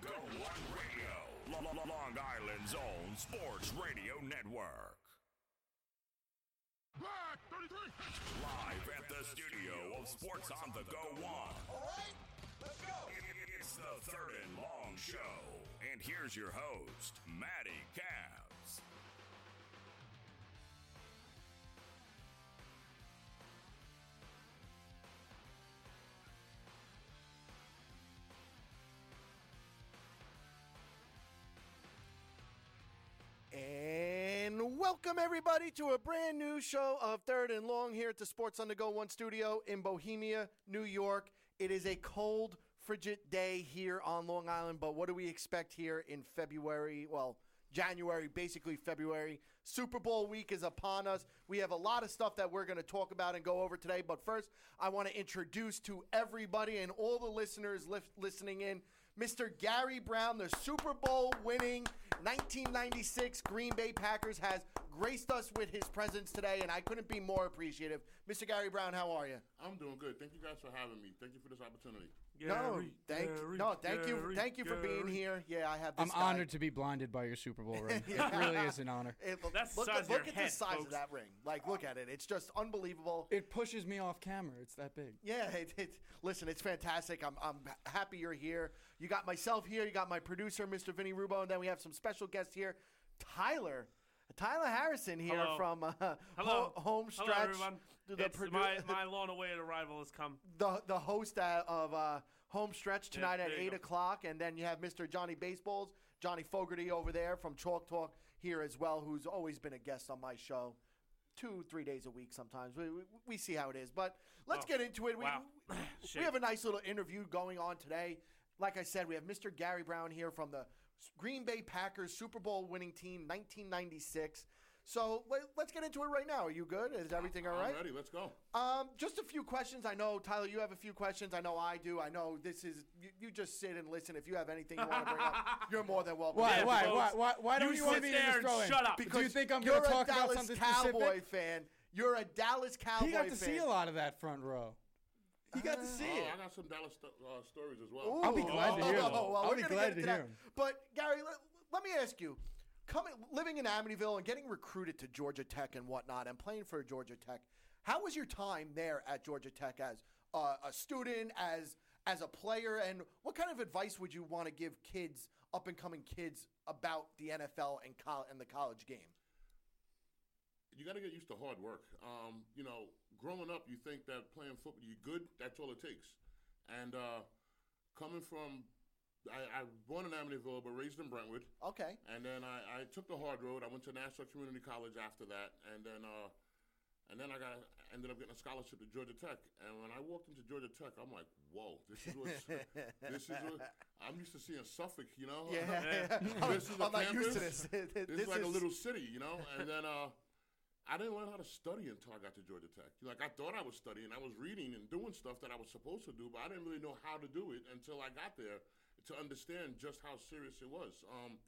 Go One Radio, Lo- Lo- Long Island's own sports radio network. Black 33! Live at the studio of Sports on the Go One. All right, let's go. It's the third and long show. And here's your host, Maddie Cabs. Welcome everybody to a brand new show of Third and Long here at the Sports on the Go One studio in Bohemia, New York. It is a cold, frigid day here on Long Island, but what do we expect here in February? Well, January, basically February. Super Bowl week is upon us. We have a lot of stuff that we're going to talk about and go over today. But first, I want to introduce to everybody and all the listeners lif- listening in Mr. Gary Brown, the Super Bowl winning 1996 Green Bay Packers, has graced us with his presence today, and I couldn't be more appreciative. Mr. Gary Brown, how are you? I'm doing good. Thank you guys for having me. Thank you for this opportunity. No, thank no, thank you, thank you for being here. Yeah, I have. This I'm guy. honored to be blinded by your Super Bowl ring. It really is an honor. It- look That's the look, size of look your at head, the size of that ring. Like, look at it. It's just unbelievable. It pushes me off camera. It's that big. Yeah, it, it, listen, it's fantastic. I'm, I'm happy you're here. You got myself here. You got my producer, Mr. Vinny Rubo, and then we have some special guests here, Tyler. Tyler Harrison here Hello. from uh, Hello, Ho- Home Stretch. Hello, everyone. The, It's produ- my my long-awaited arrival has come. the the host uh, of uh, Home Stretch tonight Yeah, at eight go. o'clock, and then you have Mr. Johnny Baseballs, Johnny Fogarty over there from Chalk Talk here as well, who's always been a guest on my show. Two, three days a week sometimes. We, we, we see how it is. But let's Oh, get into it. We, wow. we, Shit. have a nice little interview going on today. Like I said, we have Mr. Gary Brown here from the Green Bay Packers Super Bowl winning team, 1996. So let, let's get into it right now. Are you good? Is everything all right? I'm ready. Let's go. Um, just a few questions. I know Tyler, you have a few questions. I know I do. I know this is you, you just sit and listen. If you have anything you want to bring up, you're more than welcome. Why? Yeah, why, why? Why? Why don't You you, want sit me to there just and throw in? shut up. Do you think I'm going to talk Dallas about something Cowboy specific? fan. You're a Dallas Cowboy He got to fan. see a lot of that front row. He got to see Oh, I got some Dallas sto- uh, stories as well. Ooh. I'll be glad to hear them. Oh, well, I'll we're be gonna glad get to into hear that. them. But Gary, let, let me ask you: coming, living in Amityville and getting recruited to Georgia Tech and whatnot, and playing for Georgia Tech, how was your time there at Georgia Tech as uh, a student, as as a player, and what kind of advice would you want to give kids, up and coming kids, about the NFL and col- and the college game? You got to get used to hard work. Um, you know, growing up, you think that playing football, you're good. That's all it takes. And uh, coming from, I, I born in Amityville, but raised in Brentwood. Okay. And then I, I took the hard road. I went to Nassau Community College after that, and then uh, and then I got ended up getting a scholarship to Georgia Tech. And when I walked into Georgia Tech, I'm like, whoa, this is what this is. What, I'm used to seeing Suffolk, you know. Yeah, this is I'm not used to this. This, This is like a little city, you know. And then uh, I didn't learn how to study until I got to Georgia Tech. Like I thought I was studying, I was reading and doing stuff that I was supposed to do, but I didn't really know how to do it until I got there to understand just how serious it was. Um,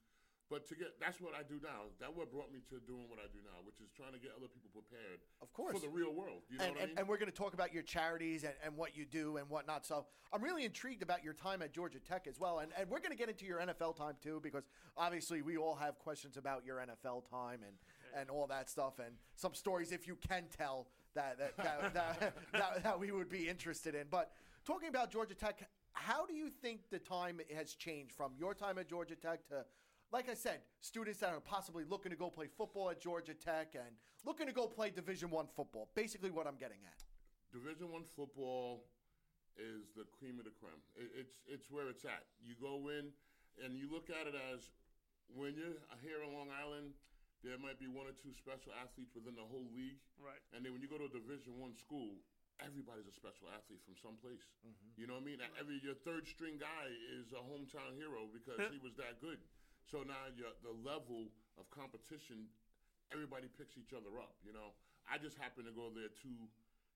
but to get that's what I do now. That what brought me to doing what I do now, which is trying to get other people prepared, Of course. for the real world. You know and, what I mean? and we're going to talk about your charities and, and what you do and whatnot. So I'm really intrigued about your time at Georgia Tech as well. And, and we're going to get into your NFL time too, because obviously we all have questions about your NFL time and, and all that stuff and some stories, if you can tell, that, that, that, that, that, that we would be interested in. But talking about Georgia Tech, how do you think the time has changed from your time at Georgia Tech to like I said, students that are possibly looking to go play football at Georgia Tech and looking to go play Division One football. Basically, what I'm getting at. Division One football is the cream of the creme. It's it's where it's at. You go in and you look at it as when you're here in Long Island, there might be one or two special athletes within the whole league. Right. And then when you go to a Division One school, everybody's a special athlete from someplace. Mm-hmm. You know what I mean? Every your third string guy is a hometown hero because he was that good. So now the level of competition, everybody picks each other up. You know, I just happened to go there two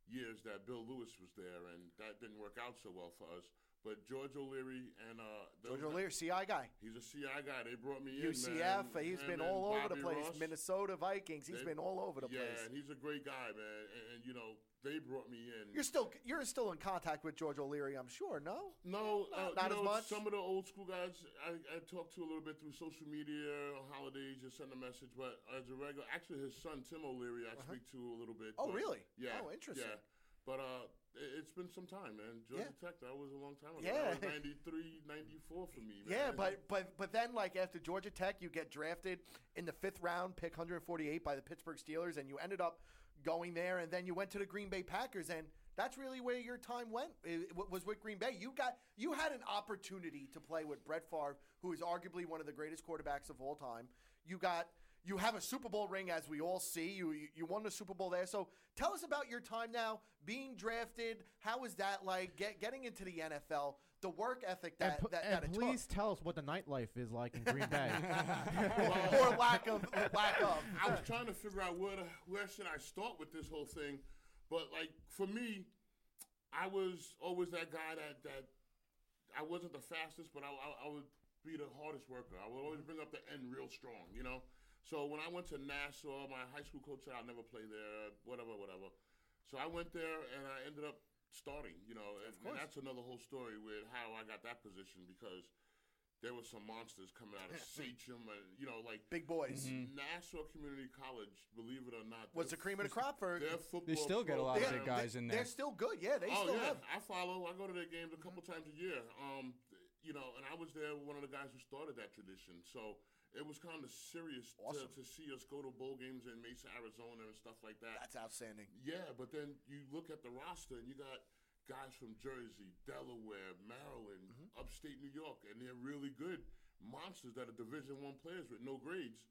years that Bill Lewis was there, and that didn't work out so well for us. But George O'Leary and uh, George O'Leary, CI guy. He's a CI guy. They brought me in. UCF. He's been all over the place. Ross. Minnesota Vikings. He's They- been all over the yeah, place. Yeah, and he's a great guy, man. And, and you know, they brought me in. You're still you're still in contact with George O'Leary, I'm sure. No. No, uh, Not you as much? Some of the old school guys I, I talked to a little bit through social media, holidays, just send a message. But as a regular, actually, his son Tim O'Leary, I speak to a little bit. Oh, but- really? Yeah. Oh, interesting. Yeah, but uh, it's been some time, man. Georgia Yeah. Tech, that was a long time ago. Yeah. that was 93, 94 for me. Man. Yeah, but but but then like after Georgia Tech, you get drafted in the fifth round, pick 148 by the Pittsburgh Steelers, and you ended up going there, and then you went to the Green Bay Packers, and that's really where your time went. It was with Green Bay. You got you had an opportunity to play with Brett Favre, who is arguably one of the greatest quarterbacks of all time. You got you have a Super Bowl ring, as we all see. You you, you won the Super Bowl there. So tell us about your time now being drafted. How was that like? Get, getting into the NFL, the work ethic that and pu- that, and that it took. please tell us what the nightlife is like in Green Bay. or lack of lack of. I was trying to figure out where to, where should I start with this whole thing, but like for me, I was always that guy that that I wasn't the fastest, but I, I, I would be the hardest worker. I would always bring up the end real strong, you know. So when I went to Nassau, my high school coach said I'll never play there, whatever, whatever. So I went there and I ended up starting, you know, and, and that's another whole story with how I got that position because there were some monsters coming out of Sachem and you know like Big boys. Nassau Community College, believe it or not, Was their the cream of the crop for- their football. They still get a lot of big guys in there. They're still good. Yeah, they Oh still yeah, have. I follow. I go to their games a couple times a year. Um, you know, and I was there one of the guys who started that tradition. So it was kind of serious Awesome. to, to see us go to bowl games in Mesa, Arizona, and stuff like that. That's outstanding. Yeah, but then you look at the roster and you got guys from Jersey, Delaware, Maryland, Mm-hmm. upstate New York, and they're really good monsters that are Division One players with no grades.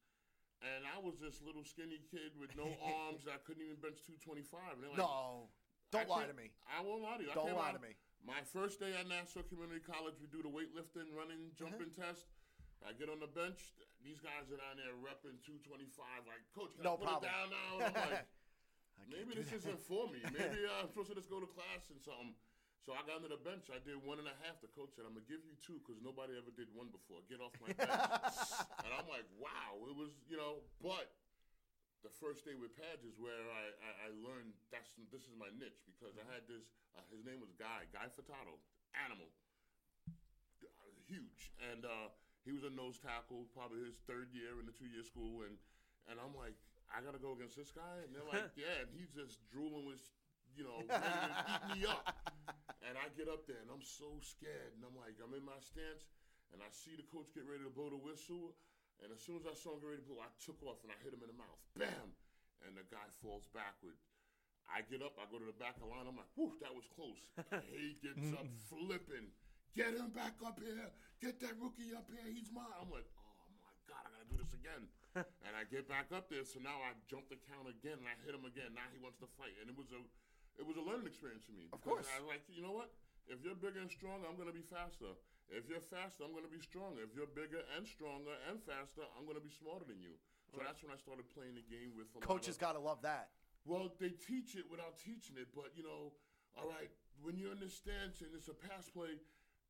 And I was this little skinny kid with no arms that couldn't even bench 225. Like, No, don't lie to me. I won't lie to you. Don't lie to me. My first day at Nassau Community College, we do the weightlifting, running, jumping Uh-huh. test. I get on the bench. These guys are down there repping 225. Like, coach, can No I put problem. it down now? And I'm like, maybe this isn't for me. Maybe uh, I'm supposed to just go to class and something. So I got on the bench. I did one and a half. The coach said, I'm going to give you two because nobody ever did one before. Get off my bench. and I'm like, wow. It was, you know, but the first day with Pads is where I, I, I learned that's this is my niche because I had this. Uh, his name was Guy Guy Furtado, animal, Uh, huge, and uh, he was a nose tackle, probably his third year in the two year school, and and I'm like, I gotta go against this guy, and they're like, yeah, and he's just drooling with, you know, ready to eat me up, and I get up there and I'm so scared, and I'm like, I'm in my stance, and I see the coach get ready to blow the whistle. And as soon as I saw him get ready to blow, I took off and I hit him in the mouth. Bam! And the guy falls backward. I get up, I go to the back of the line. I'm like, whew, that was close. he gets up flipping. Get him back up here. Get that rookie up here. He's mine. I'm like, oh my God, I gotta do this again. and I get back up there, so now I jump the count again and I hit him again. Now he wants to fight. And it was a it was a learning experience for me. Of course. I was like, you know what? If you're bigger and stronger, I'm gonna be faster. If you're faster, I'm gonna be stronger. If you're bigger and stronger and faster, I'm gonna be smarter than you. So that's when I started playing the game with a lot of- got to love that. well, they teach it without teaching it, but you know, all right, when you're in the stance and it's a pass play,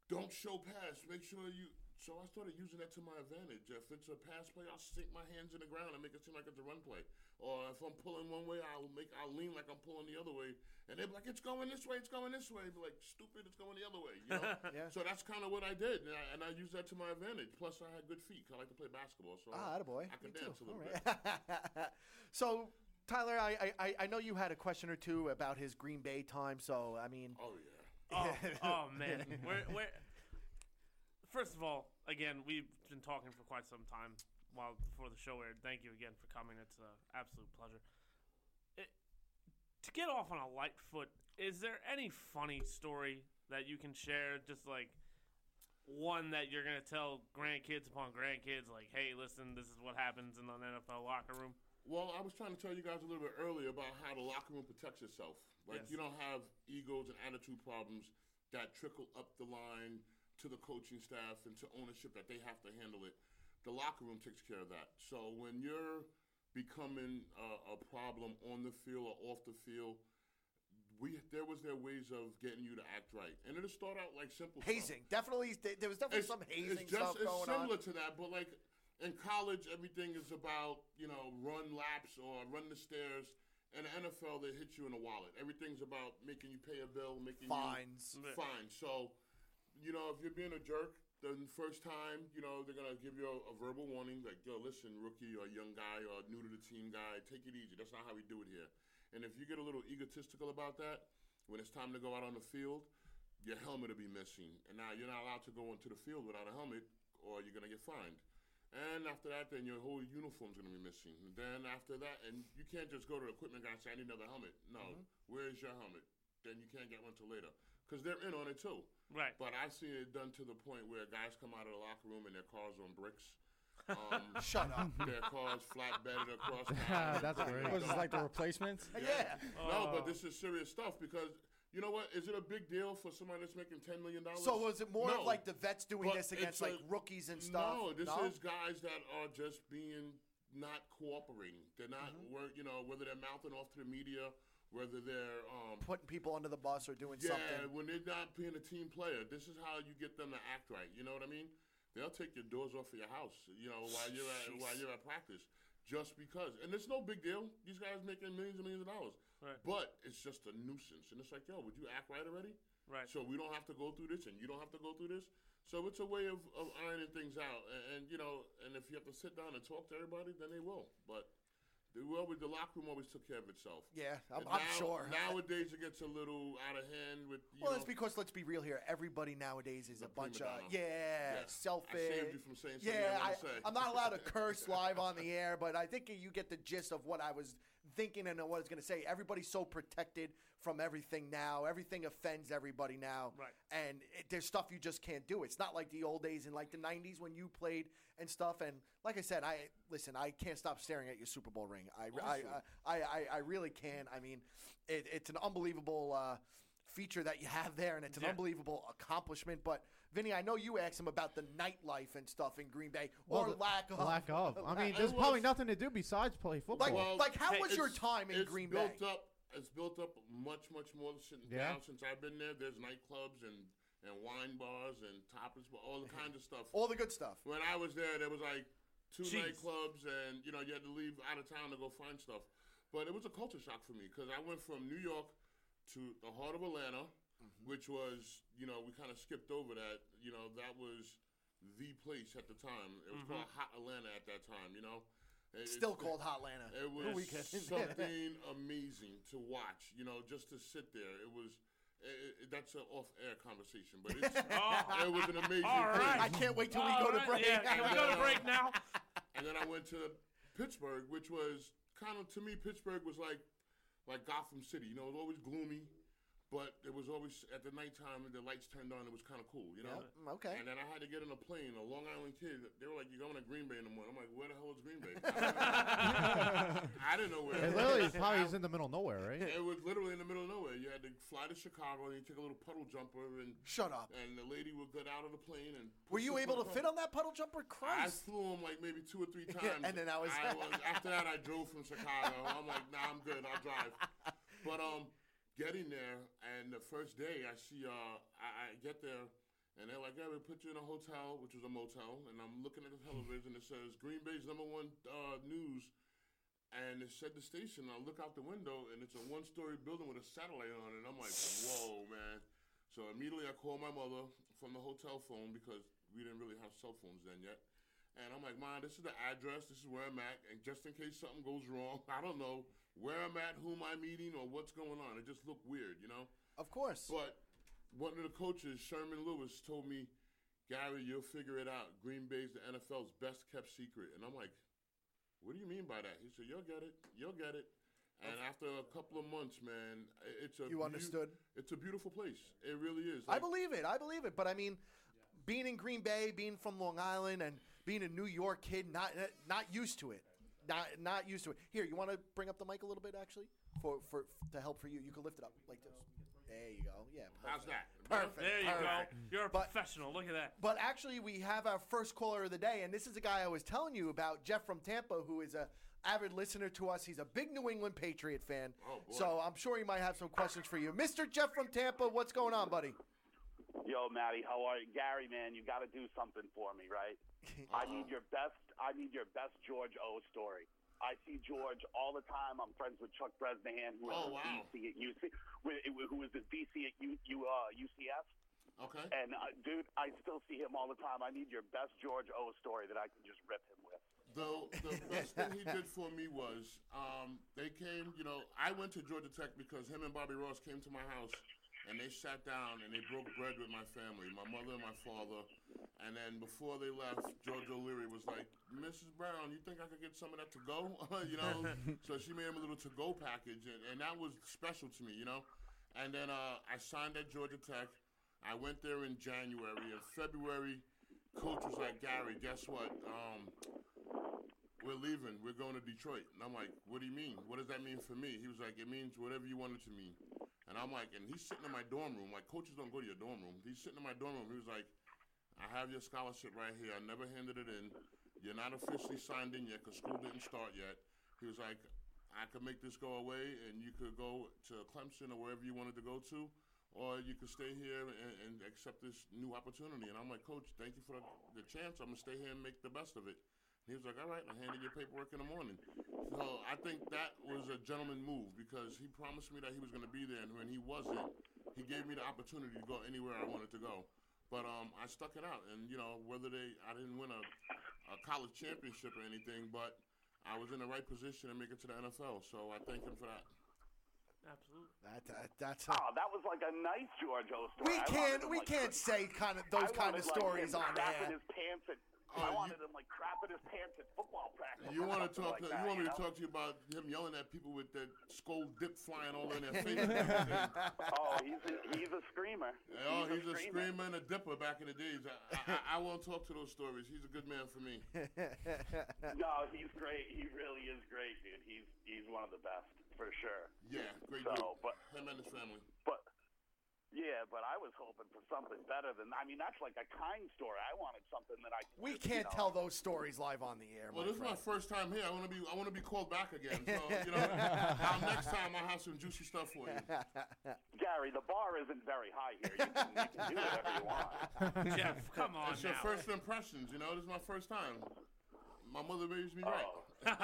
don't show pass. Make sure you. So I started using that to my advantage. If it's a pass play, I'll sink my hands in the ground and make it seem like it's a run play. Or if I'm pulling one way, I'll make I'll lean like I'm pulling the other way, and they're like, "It's going this way, it's going this way." Be like, "Stupid, it's going the other way." You know. Yeah. So that's kind of what I did, and I, and I used that to my advantage. Plus, I had good feet. I like to play basketball, so Ah, boy. I can dance a little bit. so, Tyler, I, I I know you had a question or two about his Green Bay time. So, I mean, Oh yeah. Oh, oh man, we're, we're, first of all, again, we've been talking for quite some time while before the show aired. Thank you again for coming. It's an absolute pleasure. It, to get off on a light foot, is there any funny story that you can share? Just like one that you're gonna tell grandkids upon grandkids, like, "Hey, listen, this is what happens in an NFL locker room." Well, I was trying to tell you guys a little bit earlier about how the locker room protects itself. Like Yes. you don't have egos and attitude problems that trickle up the line to the coaching staff and to ownership that they have to handle it. The locker room takes care of that. So when you're becoming a, a problem on the field or off the field, we there was their ways of getting you to act right, and it'll start out like simple stuff. Hazing. Definitely, there was definitely some hazing it's just, stuff it's going similar on. to that, but like in college, everything is about you know run laps or run the stairs. In the NFL, they hit you in the wallet. Everything's about making you pay a bill, making Fines. you fine. So, you know, if you're being a jerk, the first time, you know, they're gonna give you a, a verbal warning, like, "Yo, listen, rookie or young guy or new to the team guy, take it easy. That's not how we do it here." And if you get a little egotistical about that, when it's time to go out on the field, your helmet will be missing, and now you're not allowed to go into the field without a helmet, or you're gonna get fined. And after that, then your whole uniform's gonna be missing. And then after that, and you can't just go to the equipment guy and say, "I need another helmet." No, where's your helmet? Then you can't get one till later because they're in on it too. Right. But I've seen it done to the point where guys come out of the locker room and their cars on bricks. Um, Shut up. their cars flatbedded across town. That's great. Was this like the replacements? yeah. No, but this is serious stuff because you know what? Is it a big deal for somebody that's making ten million dollars? So was it more No. of like the vets doing But this against it's like a- rookies and stuff? No, this is guys that are just being not cooperating. They're not, Mm-hmm. you know, whether they're mouthing off to the media, whether they're um, putting people under the bus or doing Yeah, something. Yeah, when they're not being a team player, this is how you get them to act right. You know what I mean? They'll take your doors off of your house, you know, while you're at while you're at practice, just because. And it's no big deal. These guys making millions and millions of dollars, Right. but it's just a nuisance. And it's like, yo, would you act right already? Right. So we don't have to go through this, and you don't have to go through this. So it's a way of, of ironing things out. And, and you know, and if you have to sit down and talk to everybody, then they will. But they will. The locker room always took care of itself. Yeah, I'm, And I'm sure. Nowadays, it gets a little out of hand with. You well, know, it's because let's be real here. Everybody nowadays is a bunch of yeah, Yeah. selfish. I saved you from saying something yeah, I I, say. I'm not allowed to curse live on the air, but I think you get the gist of what I was thinking and what I was going to say. Everybody's so protected from everything now. Everything offends everybody now. Right. And it, there's stuff you just can't do. It's not like the old days in like the 90s when you played and stuff. And like I said, I listen. I can't stop staring at your Super Bowl ring. I I, I, I, I really can. I mean, it, it's an unbelievable. Uh, Feature that you have there, and it's an Yeah. unbelievable accomplishment. But Vinny, I know you asked him about the nightlife and stuff in Green Bay, or the lack of. Lack of. I mean, It there's probably nothing to do besides play football. like, Well, like how hey, was your time in it's Green built Bay? up. It's built up much, much more since Yeah? now since I've been there. There's nightclubs and and wine bars and toppers, all the kinds of stuff. All the good stuff. When I was there, there was like two Jeez. nightclubs, and you know you had to leave out of town to go find stuff. But it was a culture shock for me because I went from New York to the heart of Atlanta, Mm-hmm. which was you know we kind of skipped over that. You know that was the place at the time. It was called Hot Atlanta at that time. You know, It- Still it's- called Atlanta. it was something amazing to watch. You know, just to sit there. It was. It, it, that's an off-air conversation, but it's, it was an amazing. All place. I can't wait till we All go to right, break. Yeah, can we go to break now? And then I went to Pittsburgh, which was kind of to me, Pittsburgh was like like Gotham City. You know, it was always gloomy, but it was always at the nighttime when the lights turned on. It was kind of cool. You know. Okay. And then I had to get on a plane. A Long Island kid. They were like, "You're going to Green Bay in the morning." I'm like, "Where the hell is Green Bay?" I didn't know where. it it literally was. is probably is in the middle of nowhere, right? It was literally in the middle of nowhere. You had to fly to Chicago and you take a little puddle jumper and Shut up. and the lady would get out of the plane and. Were you able to puddle- fit on that puddle jumper? Christ! I flew him like maybe two or three times. And then that was- I was after that I drove from Chicago. I'm like, nah, I'm good. I'll drive. But um, getting there and the first day I see uh I, I get there and they're like, yeah, we put you in a hotel, which was a motel, and I'm looking at the television. It says Green Bay's number one uh, news. And it said the station. I look out the window, and it's a one-story building with a satellite on it. And I'm like, "Whoa, man!" So immediately I call my mother from the hotel phone because we didn't really have cell phones then yet. And I'm like, Mom, this is the address. This is where I'm at. And just in case something goes wrong, I don't know where I'm at, who am I meeting, or what's going on. It just looked weird, you know? Of course. But one of the coaches, Sherman Lewis, told me, Gary, you'll figure it out. Green Bay's the NFL's best kept secret. And I'm like, what do you mean by that? He said, you'll get it. You'll get it. And after a couple of months, man, it's a You understood? It's a beautiful place. It really is. I believe it. I believe it. But I mean, being in Green Bay, being from Long Island, and being a New York kid, not not used to it. Not not used to it. Here, you want to bring up the mic a little bit, actually, for for to help for you. You can lift it up like this. There you go. Yeah. How's that? Perfect. There you perfect. go. You're a But- professional. Look at that. But actually, we have our first caller of the day, and this is a guy I was telling you about, Jeff from Tampa, who is a avid listener to us. He's a big New England Patriot fan. Oh, boy. So I'm sure he might have some questions for you. Mr. Jeff from Tampa, what's going on, buddy? Yo, Matty, how are you? Gary, man, you got to do something for me, right? I need your best. I need your best George O story. I see George all the time. I'm friends with Chuck Bresnahan, who Oh, is wow. VC at UC, who- is the VC at U, U, uh, UCF. Okay. And uh, dude, I still see him all the time. I need your best George O story that I can just rip him with. The the best thing he did for me was um, they came. You know, I went to Georgia Tech because him and Bobby Ross came to my house, and they sat down and they broke bread with my family, my mother and my father. And then before they left, George O'Leary was like, "Mrs. Brown, you think I could get some of that to go?" you know. so she made him a little to go package, and, and that was special to me. You know. And then uh, I signed at Georgia Tech. I went there in January. In February, coach was like, Gary, guess what? Um, we're leaving. We're going to Detroit. And I'm like, what do you mean? What does that mean for me? He was like, it means whatever you want it to mean. And I'm like, and he's sitting in my dorm room. Like, coaches don't go to your dorm room. He's sitting in my dorm room. He was like, I have your scholarship right here. I never handed it in. You're not officially signed in yet because school didn't start yet. He was like, I could make this go away and you could go to Clemson or wherever you wanted to go to, or you could stay here and, and accept this new opportunity. And I'm like, Coach, thank you for the, the chance. I'm going to stay here and make the best of it. And he was like, all right, I handed your paperwork in the morning. So I think that was a gentleman move because he promised me that he was going to be there, and when he wasn't, he gave me the opportunity to go anywhere I wanted to go. But um, I stuck it out, and you know whether they, I didn't win a, a college championship or anything, but I was in the right position to make it to the NFL. So I thank him for that. Absolutely. That, that that's. Oh, that was like a nice George O story. we can't we like, can't say kind of those I kind of wanted, like, stories him on crapping air. his pants at. Oh, I you- wanted him like crapping his pants at football practice. You want to talk? Like to, that, you want me to know? talk to you about him yelling at people with that Skoal dip flying all in their face? Oh, he's a, he's a screamer. Oh, he's, a screamer and a dipper back in the days. I, I, I won't talk to those stories. He's a good man for me. No, he's great. He really is great, dude. He's he's one of the best for sure. Yeah, great So, dude. but- Him and his family. But yeah, but I was hoping for something better than. I mean, that's like a kind story. I wanted something that I. Could We can't you know, tell those stories live on the air. Well, my this is my first time here. I want to be. I want to be called back again. So you know, I'll, next time I'll have some juicy stuff for you. Gary, the bar isn't very high here. You can, you can do whatever you want. Jeff, come on It's your first impressions. You know, this is my first time. My mother raised me right. Oh.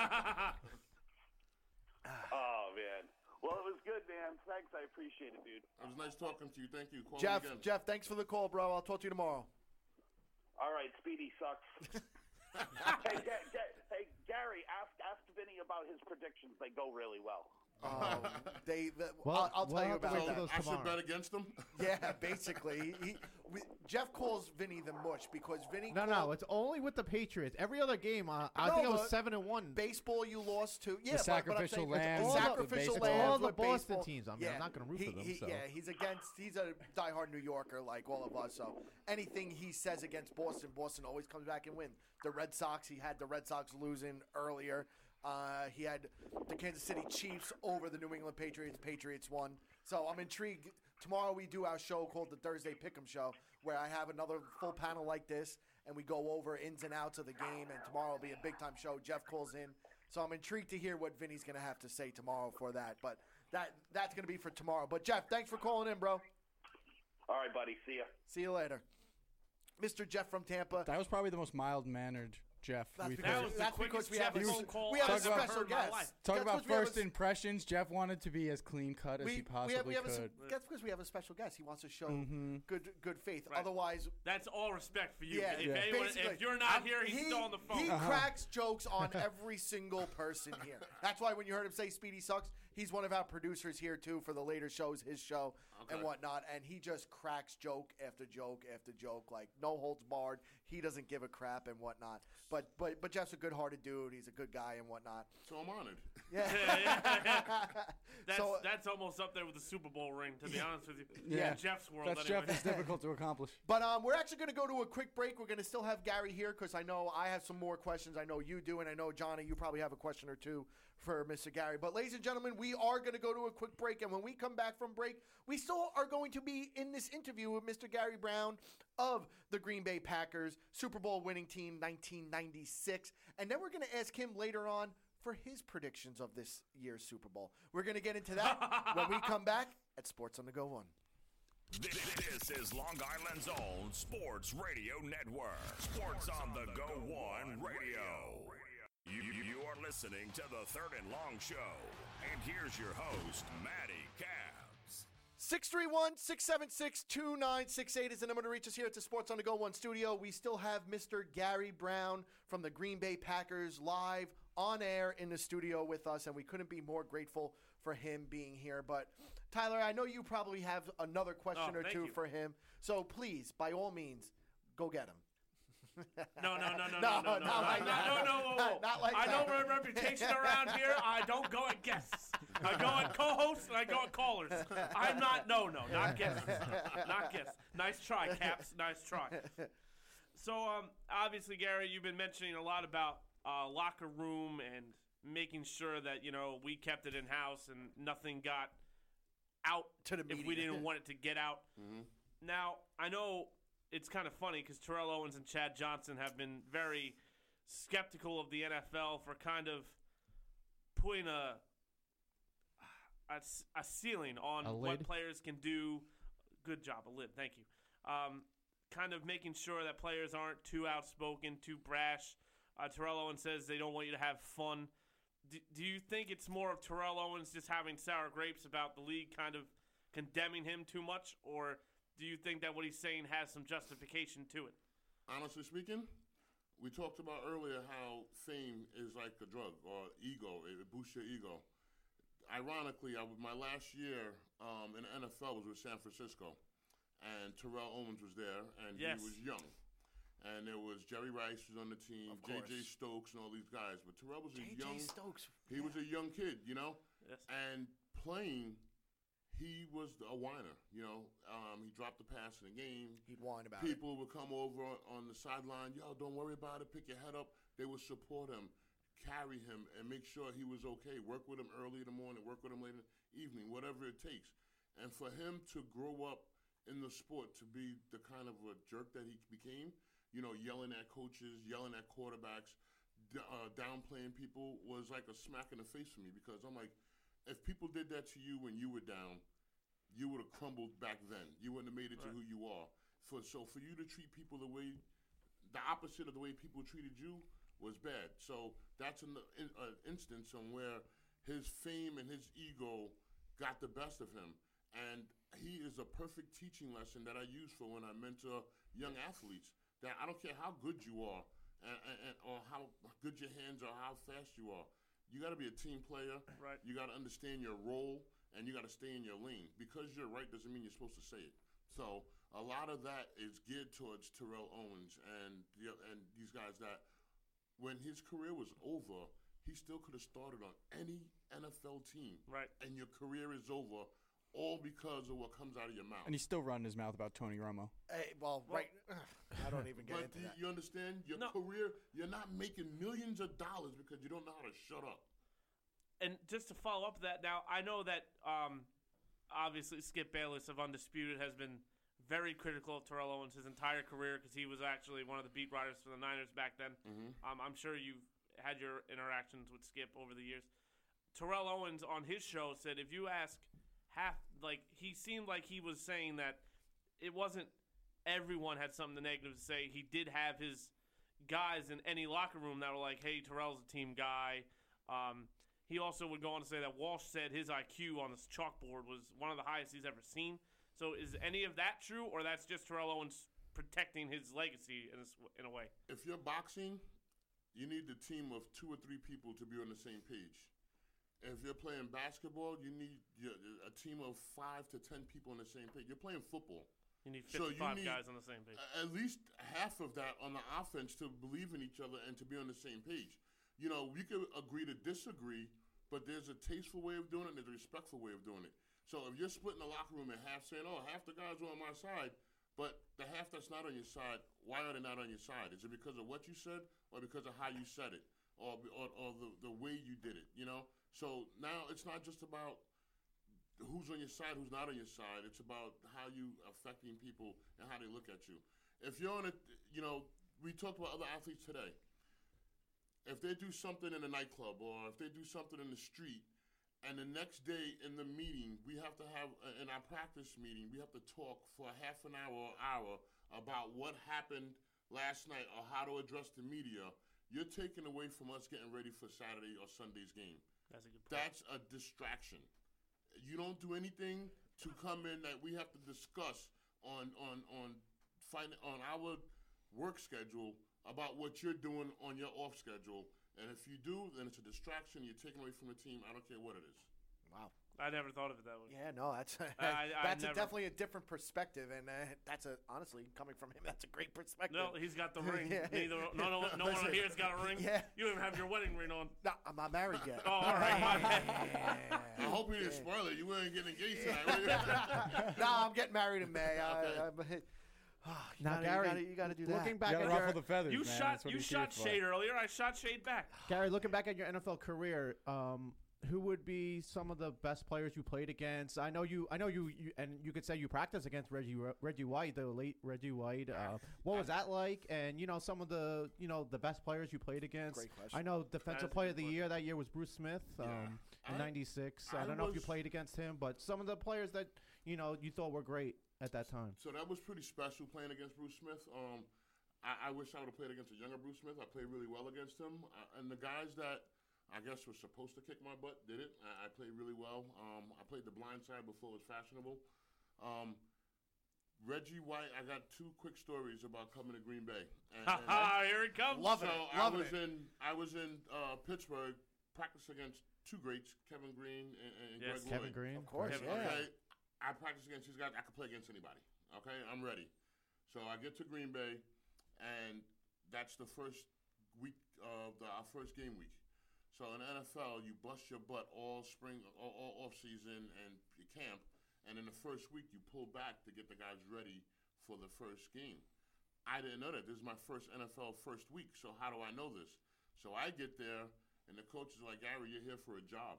oh man. Well, it was good, man. Thanks, I appreciate it, dude. It was nice talking to you. Thank you. Call Jeff, again. Jeff, thanks for the call, bro. I'll talk to you tomorrow. All right, Speedy sucks. hey, Ga- Ga- hey, Gary, ask ask Vinny about his predictions. They go really well. Um, they, the, Well, I'll, I'll we'll tell you about wait that. till those I should bet against them. Yeah, basically, he, he, we, Jeff calls Vinny the mush because Vinny. No, no, called it's only with the Patriots. Every other game, uh, I No, think I but was seven and one. baseball you lost to. Yeah, The but- but I'm sacrificial saying it's lambs, all the sacrificial baseball. lambs All the Boston baseball. teams. I mean, I'm not gonna root he, for them, he- so. Yeah, he's against. He's a diehard New Yorker like all of us. So anything he says against Boston, Boston always comes back and win. The Red Sox, he had the Red Sox losing earlier. Uh, he had the Kansas City Chiefs over the New England Patriots. Patriots won. So I'm intrigued. Tomorrow we do our show called the Thursday Pick'em Show, where I have another full panel like this, and we go over ins and outs of the game. And tomorrow will be a big time show. Jeff calls in, so I'm intrigued to hear what Vinny's going to have to say tomorrow for that. But that that's going to be for tomorrow. But Jeff, thanks for calling in, bro. All right, buddy. See ya. See you later, Mr. Jeff from Tampa. That was probably the most mild mannered Jeff That's we've because, That was that's because we have a, phone call we have a I've ever special heard in my guest. Talk That's about because we have first s- impressions. Jeff wanted to be as clean cut as we, he we possibly have, we have a, s- could. that's because we have a special guest. He wants to show Mm-hmm. good good faith. Right. Otherwise, That's all respect for you. yeah, if, Yeah. anyone, basically, if you're not I'm- here, he's he, still on the phone. He Uh-huh. cracks jokes on every single person here. That's why when you heard him say Speedy sucks, he's one of our producers here too for the later shows, his show and whatnot. And he just cracks joke after joke after joke, like no holds barred. He doesn't give a crap and whatnot. But but but Jeff's a good-hearted dude. He's a good guy and whatnot. So I'm honored. Yeah. Yeah, yeah. That's, so that's almost up there with the Super Bowl ring, to be honest with you. Yeah. In Jeff's world, That's anyway. Jeff is difficult to accomplish. But um, we're actually going to go to a quick break. We're going to still have Gary here because I know I have some more questions. I know you do, and I know Johnny, you probably have a question or two for Mr. Gary. But ladies and gentlemen, we are going to go to a quick break, and when we come back from break, we still still are going to be in this interview with Mr. Gary Brown of the Green Bay Packers, Super Bowl winning team 1996. And then we're going to ask him later on for his predictions of this year's Super Bowl. We're going to get into that when we come back at Sports on the Go 1. This, this is Long Island's own Sports Radio Network. Sports on the Go One Radio. You, you- you are listening to the Third and Long Show. And here's your host, Maddie Cabs. 631 676 2968 is the number to reach us here at the Sports on the Go One studio. We still have Mr. Gary Brown from the Green Bay Packers live on air in the studio with us, and we couldn't be more grateful for him being here. But Tyler, I know you probably have another question Oh, or two you. for him. So please, by all means, go get him. No, no, no, no, No, no, no, no, not no, like no, that. no, no. Not- like I know my reputation around here. I don't go at guests. I go at co-hosts and I go at callers. I'm not. No, no, not guests. Not guests. Nice try, Caps. Nice try. So, um, obviously, Gary, you've been mentioning a lot about uh, locker room and making sure that you know we kept it in house and nothing got out To the media. if we didn't want it to get out. Now, I know it's kind of funny because Terrell Owens and Chad Johnson have been very skeptical of the NFL for kind of putting a a ceiling on A what players can do. Good job, a lid. Thank you. Um, kind of making sure that players aren't too outspoken, too brash. Uh, Terrell Owens says they don't want you to have fun. Do, do you think it's more of Terrell Owens just having sour grapes about the league kind of condemning him too much, or do you think that what he's saying has some justification to it? honestly speaking, we talked about earlier how fame is like a drug or ego. It, boosts your ego. Ironically, I, was- my last year um, in the NFL was with San Francisco, and Terrell Owens was there, and Yes. he was young. And there was Jerry Rice was on the team, J.J. Stokes, and all these guys. But Terrell was a J.J. young. Stokes. He was a young kid, you know. Yes. And playing, he was a whiner. You know, um, he dropped the pass in the game. He'd whine about it. People would come over on the sideline. Yo, don't worry about it. Pick your head up. They would support him, carry him, and make sure he was okay. Work with him early in the morning. Work with him late in the evening. Whatever it takes. And for him to grow up in the sport to be the kind of a jerk that he became, you know, yelling at coaches, yelling at quarterbacks, d- uh, downplaying people was like a smack in the face for me because I'm like, if people did that to you when you were down, you would have crumbled back then. You wouldn't have made it to who you are. For so for you to treat people the way, the opposite of the way people treated you was bad. So that's an in, uh, instance on where his fame and his ego got the best of him, and he is a perfect teaching lesson that I use for when I mentor young athletes. That I don't care how good you are, and, and or how good your hands are, how fast you are. You got to be a team player. Right. You got to understand your role, and you got to stay in your lane. Because you're right doesn't mean you're supposed to say it. So a lot of that is geared towards Terrell Owens and the, and these guys that when his career was over, he still could have started on any NFL team. Right. And your career is over all because of what comes out of your mouth. And he's still running his mouth about Tony Romo. Hey, well, Well- right. I don't even get but into you, that. you understand your No. career, you're not making millions of dollars because you don't know how to shut up. And just to follow up that now, I know that um, obviously Skip Bayless of Undisputed has been very critical of Terrell Owens his entire career because he was actually one of the beat writers for the Niners back then. Um, I'm sure you've had your interactions with Skip over the years. Terrell Owens on his show said if you ask half, like he seemed like he was saying that it wasn't everyone had something negative to say. He did have his guys in any locker room that were like, "Hey, Terrell's a team guy." Um, he also would go on to say that Walsh said his IQ on this chalkboard was one of the highest he's ever seen. So, is any of that true, or that's just Terrell Owens protecting his legacy in, this, in a way? If you're boxing, you need a team of two or three people to be on the same page. If you're playing basketball, you need a team of five to ten people on the same page. You're playing football. You need So you need guys on the same page. At least half of that on the offense to believe in each other and to be on the same page. You know, we could agree to disagree, but there's a tasteful way of doing it and there's a respectful way of doing it. So if you're splitting the locker room in half, saying, "Oh, half the guys are on my side," but the half that's not on your side, why are they not on your side? Is it because of what you said, or because of how you said it, or or, or the the way you did it? You know. So now it's not just about who's on your side, who's not on your side. It's about how you affecting people and how they look at you. If you're on a, you know, we talked about other athletes today. If they do something in a nightclub or if they do something in the street, and the next day in the meeting, we have to have uh, in our practice meeting, we have to talk for half an hour or hour about what happened last night or how to address the media. You're taking away from us getting ready for Saturday or Sunday's game. That's a good point. That's a distraction. You don't do anything to come in that we have to discuss on on on find on our work schedule about what you're doing on your off schedule. And if you do, then it's a distraction. You're taking away from the team. I don't care what it is. Wow. I never thought of it that way. Yeah, no, that's I- I that's a never- definitely a different perspective, and uh, that's a honestly coming from him. That's a great perspective. No, he's got the ring. Yeah. Neither, no, no, no one here's got a ring. Yeah. You don't even have your wedding ring on. No, I'm not married yet. Oh, all right. my bad. I hope you didn't spoil it. You weren't getting engaged tonight. were you? no, I'm getting married in May. Okay. I, but, you, Now, gotta, Gary, you, gotta, you gotta do that. Looking You back gotta at ruffle your, the feathers, You man. shot. You shot here for. Shade earlier. I shot Shade back. Gary, looking back at your NFL career, um, who would be some of the best players you played against? I know you. I know you. you and you could say you practiced against Reggie Reggie White, the late Reggie White. Uh, what was that like? And you know some of the you know the best players you played against. Great question. I know defensive player good of the year that year was Bruce Smith. Um, I- in '96. I, I don't know if you played against him, but some of the players that you know you thought were great at that time. So that was pretty special playing against Bruce Smith. Um, I, I wish I would have played against a younger Bruce Smith. I played really well against him, uh, and the guys that I guess were supposed to kick my butt did it. I, I played really well. Um, I played the blind side before it was fashionable. Um, Reggie White, I got two quick stories about coming to Green Bay. And, Ha and- ha! Here it comes. Love so it. I Loving was it. in I was in uh, Pittsburgh, practiced against two greats, Kevin Greene and, and Yes. Greg Kevin Lloyd. Green, Of course, Kevin, yeah. Okay, I practice against these guys. I can play against anybody. Okay, I'm ready. So I get to Green Bay, and that's the first week of the, our first game week. So in NFL, you bust your butt all spring, all, all off season, and camp, and in the first week you pull back to get the guys ready for the first game. I didn't know that. This is my first NFL first week. So how do I know this? So I get there, and the coach is like, Gary, you're here for a job.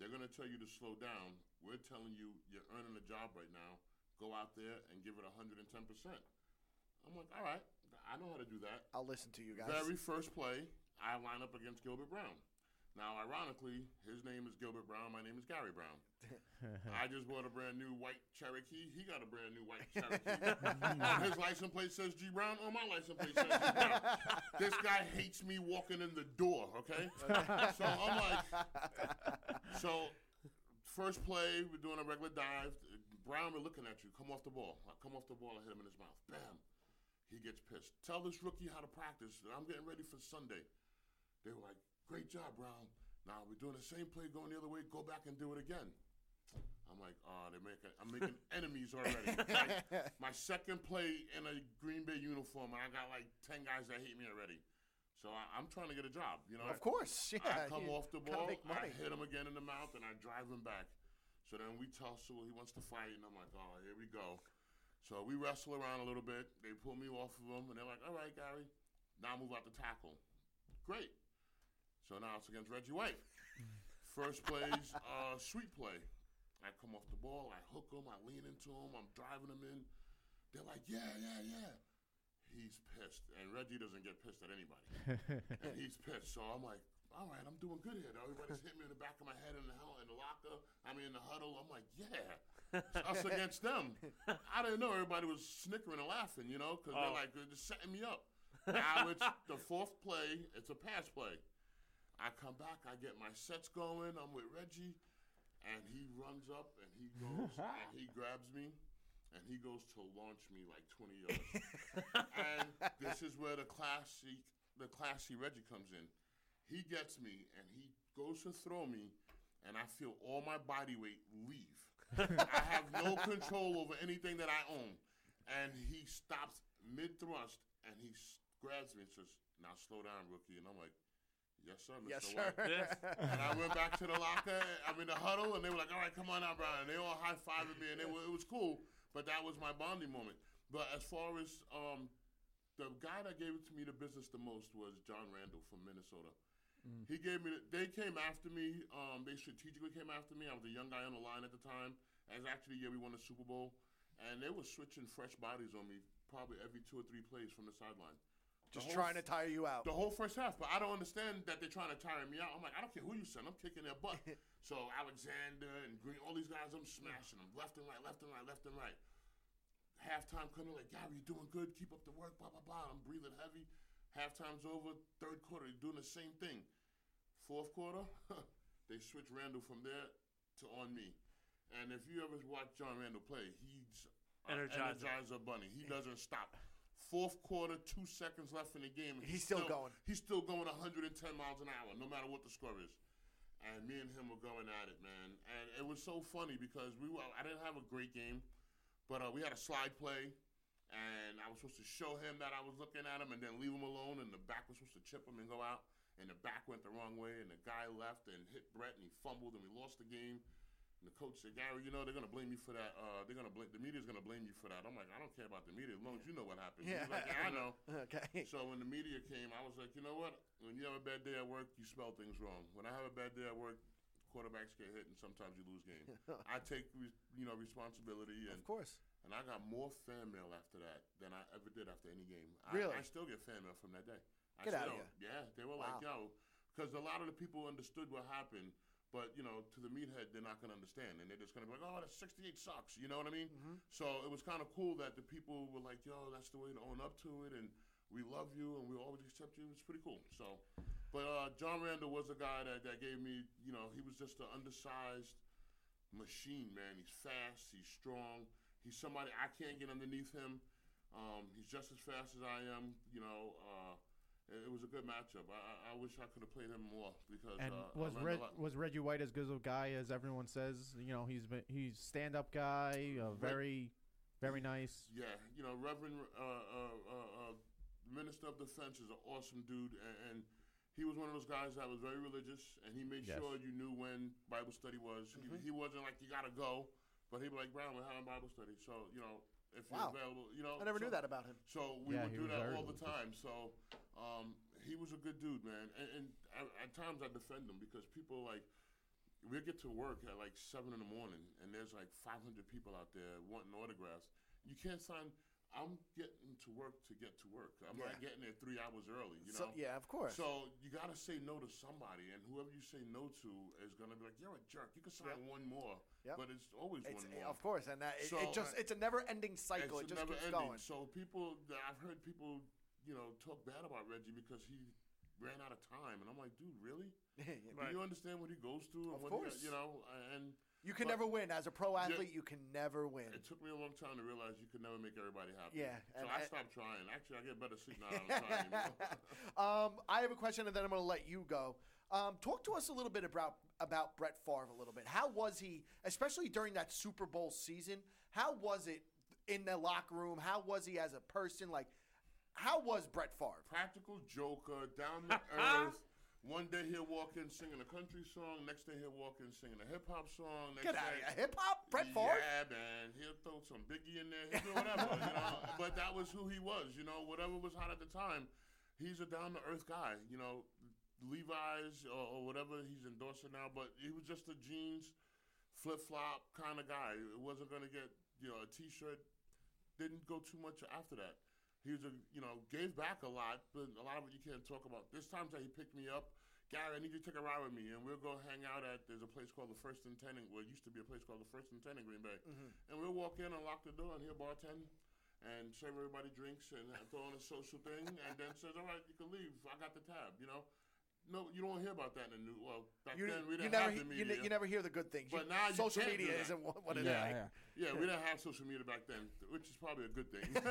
They're going to tell you to slow down. We're telling you you're earning a job right now. Go out there and give it 110%. I'm like, all right, I know how to do that. I'll listen to you guys. Very first play, I line up against Gilbert Brown. Now, ironically, his name is Gilbert Brown. My name is Gary Brown. I just bought a brand new white Cherokee. He got a brand new white Cherokee. his license plate says G Brown. On my license plate says G Brown. This guy hates me walking in the door. Okay, so I'm like, so first play, we're doing a regular dive. Brown, we're looking at you. Come off the ball. I come off the ball. I hit him in his mouth. Bam. He gets pissed. Tell this rookie how to practice. I'm getting ready for Sunday. They were like, "Great job, Brown. Now we're doing the same play going the other way. Go back and do it again." I'm like, "Oh, they're making. I'm making enemies already." Like, my second play in a Green Bay uniform, and I got like ten guys that hate me already. So I, I'm trying to get a job. You know, Of course, yeah. I come you off the ball, make I hit him again in the mouth, and I drive him back. So then we tussle. He wants to fight, and I'm like, oh, here we go. So we wrestle around a little bit. They pull me off of him, and they're like, all right, Gary, now move out the tackle. Great. So now it's against Reggie White. First plays, uh, sweet play. I come off the ball, I hook him, I lean into him, I'm driving him in. They're like, yeah, yeah, yeah. He's pissed, and Reggie doesn't get pissed at anybody and he's pissed. So I'm like, all right, I'm doing good here. Though. Everybody's hitting me in the back of my head in the hell in the locker. I mean, in the huddle. I'm like, yeah, it's us against them. I didn't know everybody was snickering and laughing, you know, because Oh. they're like they're just setting me up. Now it's the fourth play. It's a pass play. I come back. I get my sets going. I'm with Reggie, and he runs up and he goes and he grabs me. And he goes to launch me like 20 yards. and this is where the classy, the classy Reggie comes in. He gets me and he goes to throw me, and I feel all my body weight leave. I have no control over anything that I own. And he stops mid thrust and he grabs me and says, "Now slow down, rookie." And I'm like, "Yes, sir, Mr. Yes, White." sir. Yes. and I went back to the locker. I'm in the huddle, and they were like, "All right, come on out, Brian." And they all high fiving me, and it, wa- it was cool. But that was my bonding moment. But as far as um, the guy that gave it to me the business the most was John Randle from Minnesota. He gave me. The, they came after me. Um, they strategically came after me. I was a young guy on the line at the time. As actually, yeah, we won the Super Bowl, and they were switching fresh bodies on me probably every two or three plays from the sideline. Just trying to tire you out. the whole first half. But I don't understand that they're trying to tire me out. I'm like, I don't care who you send. I'm kicking their butt. so Alexander and Green, all these guys, I'm smashing them left and right, left and right, left and right. Halftime coming like, Gary, you're doing good. Keep up the work. Blah blah blah. I'm breathing heavy. Halftime's over. Third quarter, they're doing the same thing. Fourth quarter, they switch Randle from there to on me. And if you ever watch John Randle play, he's a Energizer. Energizer bunny. He doesn't stop. Fourth quarter, two seconds left in the game. and He's still going. He's still going 110 miles an hour, no matter what the score is. And me and him were going at it, man. And it was so funny because we were, I didn't have a great game, but uh, we had a slide play, and I was supposed to show him that I was looking at him and then leave him alone, and the back was supposed to chip him and go out, and the back went the wrong way, and the guy left and hit Brett, and he fumbled, and we lost the game. And the coach said, Gary, you know they're gonna blame you for that. Uh, they're gonna blame the media's gonna blame you for that. I'm like, I don't care about the media as long as you know what happened. Yeah. He's like, yeah, I know. Okay. So when the media came, I was like, you know what? When you have a bad day at work, you spell things wrong. When I have a bad day at work, quarterbacks get hit, and sometimes you lose games. I take re- you know responsibility, and Of course. and I got more fan mail after that than I ever did after any game. I, Really? I still get fan mail from that day. I Get outta still, here. Yeah, they were like, yo, because a lot of the people understood what happened. But you know, to the meathead, they're not gonna understand, and they're just gonna be like, "Oh, that 68 sucks." You know what I mean? Mm-hmm. So it was kind of cool that the people were like, "Yo, that's the way to own up to it," and we love you, and we always accept you. It's pretty cool. So, but uh, John Randle was a guy that, that gave me, you know, he was just an undersized machine, man. He's fast, he's strong. He's somebody I can't get underneath him. Um, he's just as fast as I am. You know, uh, it, it was a good matchup. I, I, I wish I could have played him more because And uh, I was learned a Reg, was Reggie White as good of a guy as everyone says? You know, he's been he's stand up guy, uh, very, very nice. Yeah, you know, Reverend uh, uh, uh, uh, Minister of Defense is an awesome dude, and, and he was one of those guys that was very religious, and he made Yes. sure you knew when Bible study was. Mm-hmm. He, he wasn't like you gotta go, but he'd be like, Brown, we're having Bible study, so you know, if Wow. you're available, you know. I never so, knew that about him. So we Yeah, would do that all the religious. time. So um, he was a good dude, man. And, and at, at times I defend him because people like we get to work at like seven in the morning, and there's like 500 people out there wanting autographs. You can't sign. I'm getting to work to get to work. I'm not getting there three hours early. You So know. yeah, of course. So you gotta say no to somebody, and whoever you say no to is gonna be like, "You're a jerk. You can sign Yep. one more, Yep. but it's always it's, one more." of course, and that it, So, it just uh, it's a never-ending cycle. It's it just keeps ending. going. So people, I've heard people, you know, talk bad about Reggie because he ran out of time, and I'm like, dude, really? Right. Do you understand what he goes through? Of And what course. He, you know, and you can but never win as a pro athlete. You can never win. it took me a long time to realize you could never make everybody happy. Yeah, So and I I- stopped trying. Actually, I get better sleep now. I'm trying. You know? um, I have a question, and then I'm going to let you go. Um, talk to us a little bit about about Brett Favre a little bit. How was he, especially during that Super Bowl season? How was it in the locker room? How was he as a person? Like, how was Brett Favre? Practical joker, down to earth. One day he'll walk in singing a country song. Next day he'll walk in singing a hip hop song. Next Get out day, of here, hip hop, Brett Favre. Yeah, man. He'll throw some Biggie in there. He'll do whatever, you know. But that was who he was, you know. Whatever was hot at the time, he's a down to earth guy, you know. Levi's or, or whatever he's endorsing now, but he was just a jeans, flip flop kind of guy. It wasn't gonna get you know a T-shirt. Didn't go too much after that. He was a you know gave back a lot, but a lot of it you can't talk about. This time that he picked me up. Gary, I need you to take a ride with me, and we'll go hang out at. There's a place called the First and Ten. Well, it used to be a place called the First and Ten in Green Bay, mm-hmm. and we'll walk in and lock the door, and he'll bartend and serve everybody drinks and throw on a social thing, and then says, "All right, you can leave. I got the tab." You know. No, you don't hear about that in the new. Well, back You, then we didn't never have the media. ne- you never hear the good things. But You- now you social can't do media that. isn't what, what it is. Yeah, yeah. Yeah, we didn't have social media back then, which is probably a good thing.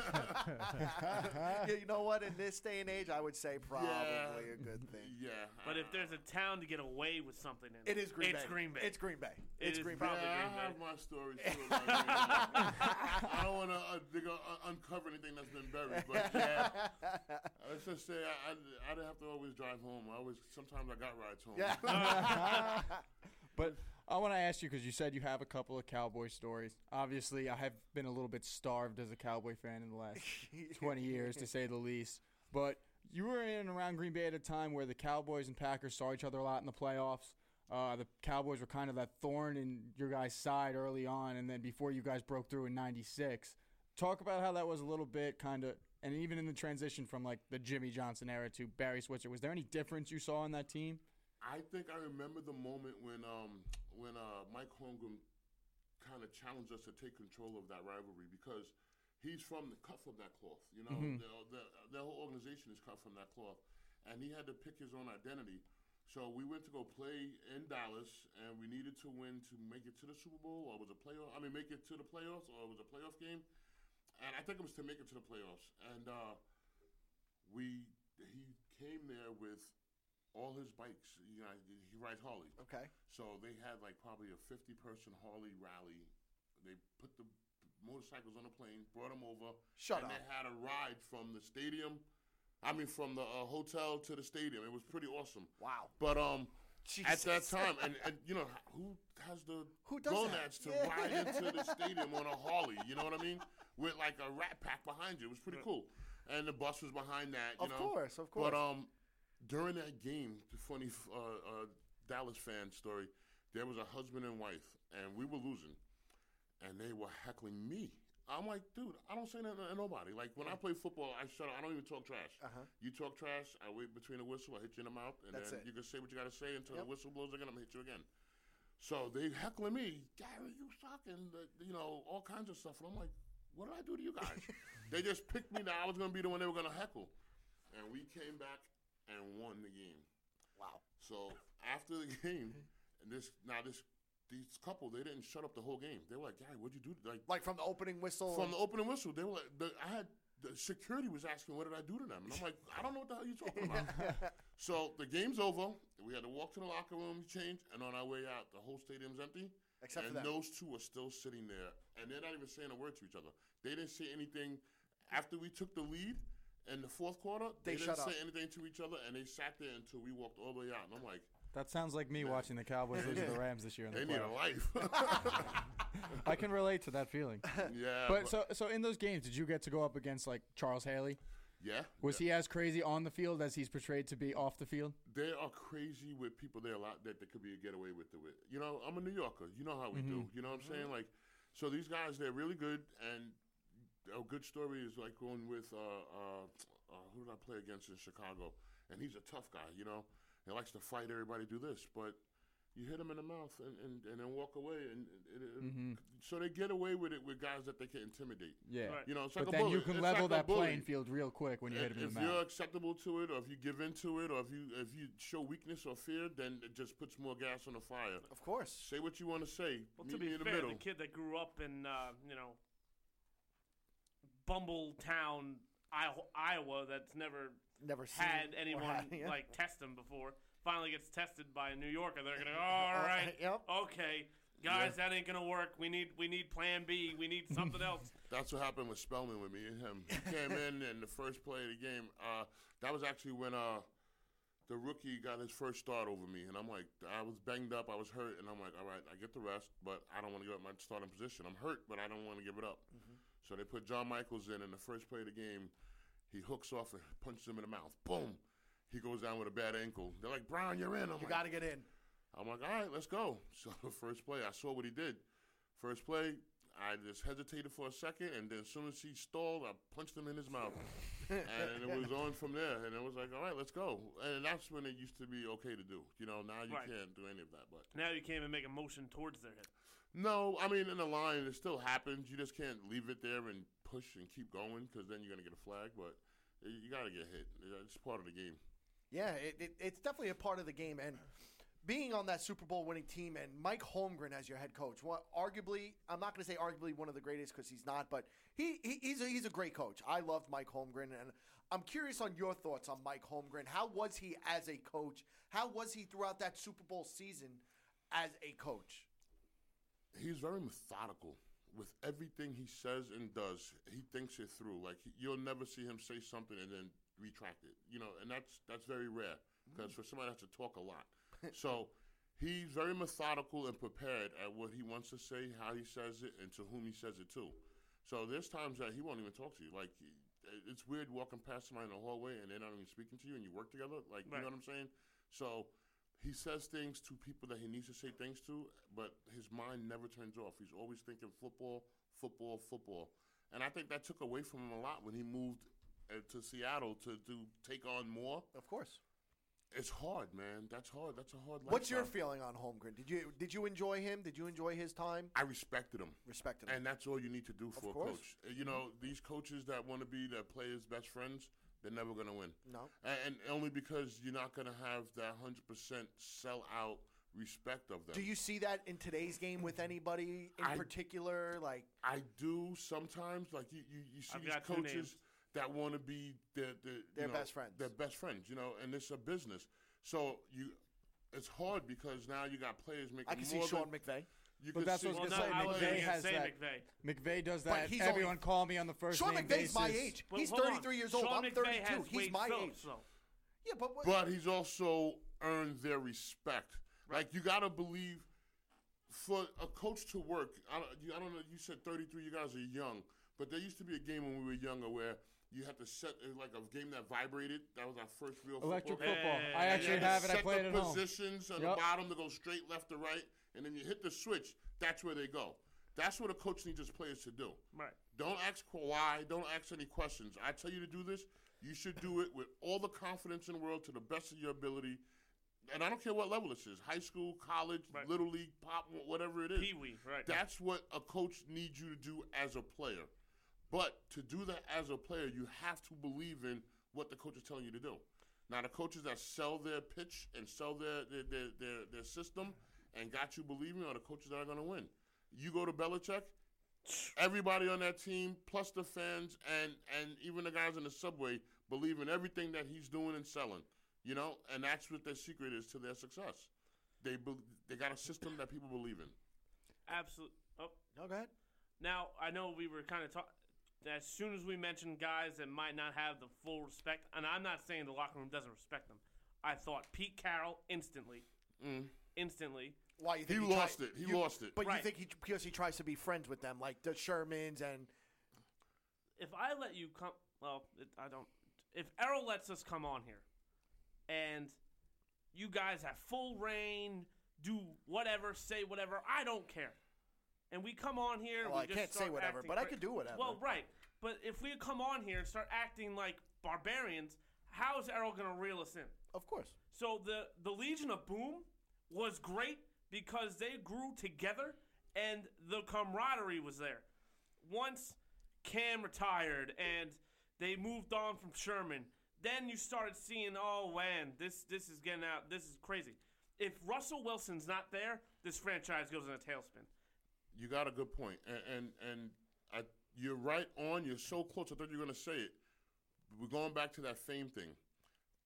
yeah, you know what? In this day and age, I would say probably Yeah. a good thing. yeah. But uh, if there's a town to get away with something in, It is Green it's Bay. Green Bay. It's Green Bay. It it's is Green probably Bay. yeah, Green Bay. I have my stories too. About Green Bay. I don't want to uh, uh, uncover anything that's been buried, but yeah. Let's just say I, I, I didn't have to always drive home. I always sometimes I got rides home. Yeah. But I want to ask you because you said you have a couple of cowboy stories. Obviously, I have been a little bit starved as a cowboy fan in the last 20 years, to say the least. But you were in and around Green Bay at a time where the Cowboys and Packers saw each other a lot in the playoffs. Uh, the Cowboys were kind of that thorn in your guys' side early on, and then before you guys broke through in '96. Talk about how that was a little bit kind of, and even in the transition from like the Jimmy Johnson era to Barry Switzer. Was there any difference you saw in that team? I think I remember the moment when um, when uh, Mike Holmgren kind of challenged us to take control of that rivalry because he's from the cut from that cloth. You know, Mhm. the, the, the whole organization is cut from that cloth, and he had to pick his own identity. So we went to go play in Dallas, and we needed to win to make it to the Super Bowl, or was a playoff? I mean, make it to the playoffs, or it was a playoff game. And I think it was to make it to the playoffs. And uh, we he came there with all his bikes. You know, he rides Harley. Okay. So they had like probably a 50 person Harley rally. They put the motorcycles on a plane, brought them over. Shut and up. they had a ride from the stadium. I mean, from the uh, hotel to the stadium. It was pretty awesome. Wow. But um, at that time, and, and you know, who has the Who gonads to Yeah. ride into the stadium on a Harley? You know what I mean? With like a rat pack behind you. It was pretty cool. And the bus was behind that. You Of know? course, of course. But um, during that game, the funny uh, uh, Dallas fan story, there was a husband and wife, and we were losing, and they were heckling me. I'm like, dude, I don't say nothing to nobody. Like when I play football, I shut up. I don't even talk trash. Uh-huh. You talk trash, I wait between the whistle, I hit you in the mouth, and That's then it. you can say what you got to say until Yep. the whistle blows again. I'm gonna hit you again. So they heckling me, Gary, you suck, and uh, you know all kinds of stuff. And I'm like, what did I do to you guys? they just picked me that I was gonna be the one they were gonna heckle, and we came back and won the game. Wow. So after the game, and this now this these couple they didn't shut up the whole game. They were like, Gary, what'd you do? Like Like from the opening whistle. from the opening whistle, they were like, the, I had the security was asking, what did I do to them? And I'm like, I don't know what the hell you're talking about. so the game's over. We had to walk to the locker room, change, and on our way out, the whole stadium's empty. Except and those two are still sitting there, and they're not even saying a word to each other. They didn't say anything after we took the lead in the fourth quarter. They didn't shut say up. anything to each other, and they sat there until we walked all the way out. And I'm like, That sounds like me watching the Cowboys lose to the Rams this year in the they need a life. I can relate to that feeling. yeah, But so so in those games, did you get to go up against like Charles Haley? yeah, Was he as crazy on the field as he's portrayed to be off the field? they are crazy with people there a lot that there could be a getaway with it. With you know, I'm a New Yorker. You know how we do. Mm-hmm. You know what I'm mm-hmm. saying? Like, so these guys they're really good, and a good story is like going with uh, uh, uh, who did I play against in Chicago? And he's a tough guy. You know, he likes to fight everybody, do this, but. You hit him in the mouth and, and, and then walk away, and, and, and so they get away with it with guys that they can intimidate. Yeah. Right. You know, it's like But a then bully. you can It's level like that playing field real quick when you hit him in the mouth. if you're acceptable to it, or if you give in to it, or if you if you show weakness or fear, then it just puts more gas on the fire. Of course. Say what you want to say. Well, Meet to be me in the fair, middle. the kid that grew up in uh, you know Bumbletown, Iowa, Iowa, that's never Never seen had anyone had- yeah. like test him before, finally gets tested by a New Yorker. They're gonna go, all right, Yep. okay, guys, that ain't gonna work. We need we need Plan B. We need something else. That's what happened with Spellman with me and him. He came in and the first play of the game. Uh, that was actually when uh, the rookie got his first start over me, and I'm like, I was banged up, I was hurt, and I'm like, all right, I get the rest, but I don't want to give up my starting position. I'm hurt, but I don't want to give it up. Mm-hmm. So they put John Michels in, and the first play of the game, he hooks off and punches him in the mouth. Boom. He goes down with a bad ankle. They're like, Brown, you're in. I'm You like, got to get in. I'm like, all right, let's go. So the first play, I saw what he did. First play, I just hesitated for a second, and then as soon as he stalled, I punched him in his mouth. and it was on from there. And it was like, all right, let's go. And that's when it used to be okay to do. You know, now you Right. can't do any of that. But now you can't even make a motion towards their head. No, I mean, in the line, it still happens. You just can't leave it there and push and keep going because then you're going to get a flag. But you got to get hit. It's part of the game. Yeah, it, it, it's definitely a part of the game. And being on that Super Bowl winning team and Mike Holmgren as your head coach, well, arguably, I'm not going to say arguably one of the greatest because he's not, but he, he he's, a, he's a great coach. I loved Mike Holmgren. And I'm curious on your thoughts on Mike Holmgren. How was he as a coach? How was he throughout that Super Bowl season as a coach? He's very methodical with everything he says and does. He thinks it through. Like he, you'll never see him say something and then retract it. You know, and that's that's very rare because for somebody that has to talk a lot. so he's very methodical and prepared at what he wants to say, how he says it, and to whom he says it to. So there's times that he won't even talk to you. Like it's weird walking past somebody in the hallway and they're not even speaking to you and you work together. Like, you know what I'm saying? So he says things to people that he needs to say things to, but his mind never turns off. He's always thinking football, football, football. And I think that took away from him a lot when he moved uh, to Seattle to, to take on more. Of course. It's hard, man. That's hard. That's a hard What's your feeling on Holmgren? Did you did you enjoy him? Did you enjoy his time? I respected him. Respected him. And that's all you need to do for a coach. Uh, You know, these coaches that want to be their players' best friends, they're never going to win. No. And, and only because you're not going to have that 100% sell out respect of them. Do you see that in today's game with anybody in I- particular? Like, I do sometimes. Like you, you, you see I've these got two names. coaches that want to be their, their, Their know, best friends. Their best friends, you know, and it's a business. So you, it's hard because now you got players making I can see more Sean than, McVay. You But that's see, what I was Well, gonna no, say, I McVay has say that. McVay. McVay does But that. he's Everyone only- call me on the first Sean name McVay's my age. Well, He's hold on. 33 years old. Sean I'm McVay 32. has He's my Phillips, age. though. Yeah, but what, but he's also earned their respect. Like you got to believe for a coach to work. I don't, you, I don't know. You said 33. You guys are young, but there used to be a game when we were younger where you had to set it like a game that vibrated. That was our first real Electric football. football. Hey, I actually have to it. I played it at home. positions on Yep. the bottom to go straight left to right, and then you hit the switch. That's where they go. That's what a coach needs his players to do. Right. Don't ask why. Don't ask any questions. I tell you to do this. You should do it with all the confidence in the world to the best of your ability. And I don't care what level this is high school, college, Right. little league, pop, whatever it is. Pee wee, right. That's what a coach needs you to do as a player. But to do that as a player, you have to believe in what the coach is telling you to do. Now, the coaches that sell their pitch and sell their their, their, their, their system and got you believing are the coaches that are going to win. You go to Belichick, everybody on that team, plus the fans and, and even the guys in the subway, believe in everything that he's doing and selling. You know, and that's what their secret is to their success. They be, they got a system that people believe in. Absolutely. Oh, no, go ahead. now I know we were kind of talking. As soon as we mentioned guys that might not have the full respect, and I'm not saying the locker room doesn't respect them, I thought Pete Carroll instantly, mm. Instantly. Why you He think lost try- it. He you- lost it. But you think he because he tries to be friends with them, like the Shermans and If I let you come, well, it, I don't. If Errol lets us come on here, and you guys have full reign, do whatever, say whatever, I don't care. And we come on here. Well, we I just can't say whatever, acting but I could do whatever. Well, right. But if we come on here and start acting like barbarians, how is Errol going to reel us in? of course. So the the Legion of Boom was great because they grew together and the camaraderie was there. Once Kam retired and they moved on from Sherman, then you started seeing, oh man, this this is getting out. This is crazy. If Russell Wilson's not there, this franchise goes in a tailspin. You got a good point, and and, and I, you're right on. You're so close. I thought you were going to say it. We're going back to that fame thing.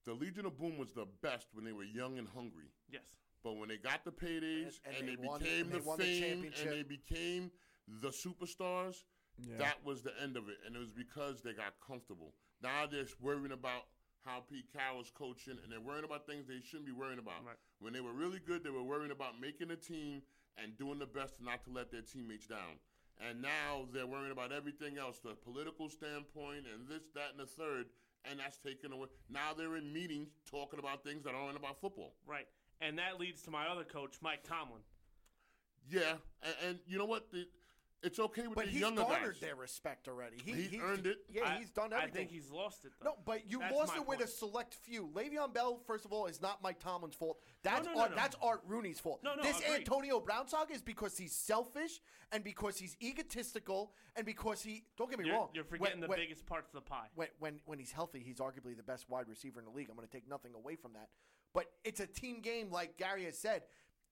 The Legion of Boom was the best when they were young and hungry. Yes. But when they got the paydays And- and and, they they, won- became and they the won the fame championship. and they became the superstars, Yeah. that was the end of it. And it was because they got comfortable. Now they're worrying about how Pete Carroll's coaching, and they're worrying about things they shouldn't be worrying about. Right. When they were really good, they were worrying about making a team and doing the best not to let their teammates down. And now they're worrying about everything else, the political standpoint and this, that, and the third, and that's taken away. Now they're in meetings talking about things that aren't about football. Right. And that leads to my other coach, Mike Tomlin. Yeah, and, and you know what? The, it's okay with But the he's younger garnered guys. their respect already. He, He's he- earned it. Yeah, I- he's done everything. I think he's lost it though. No, but you That's lost my it with a point. select few. Le'Veon Bell, first of all, is not Mike Tomlin's fault. That's no, no, Art, no. that's Art Rooney's fault. No, no, this agreed. Antonio Brown saga is because he's selfish and because he's egotistical and because he. Don't get me You're, wrong. you're when- forgetting the when- biggest parts of the pie. when, when when he's healthy, he's arguably the best wide receiver in the league. I'm going to take nothing away from that. But it's a team game, like Gary has said.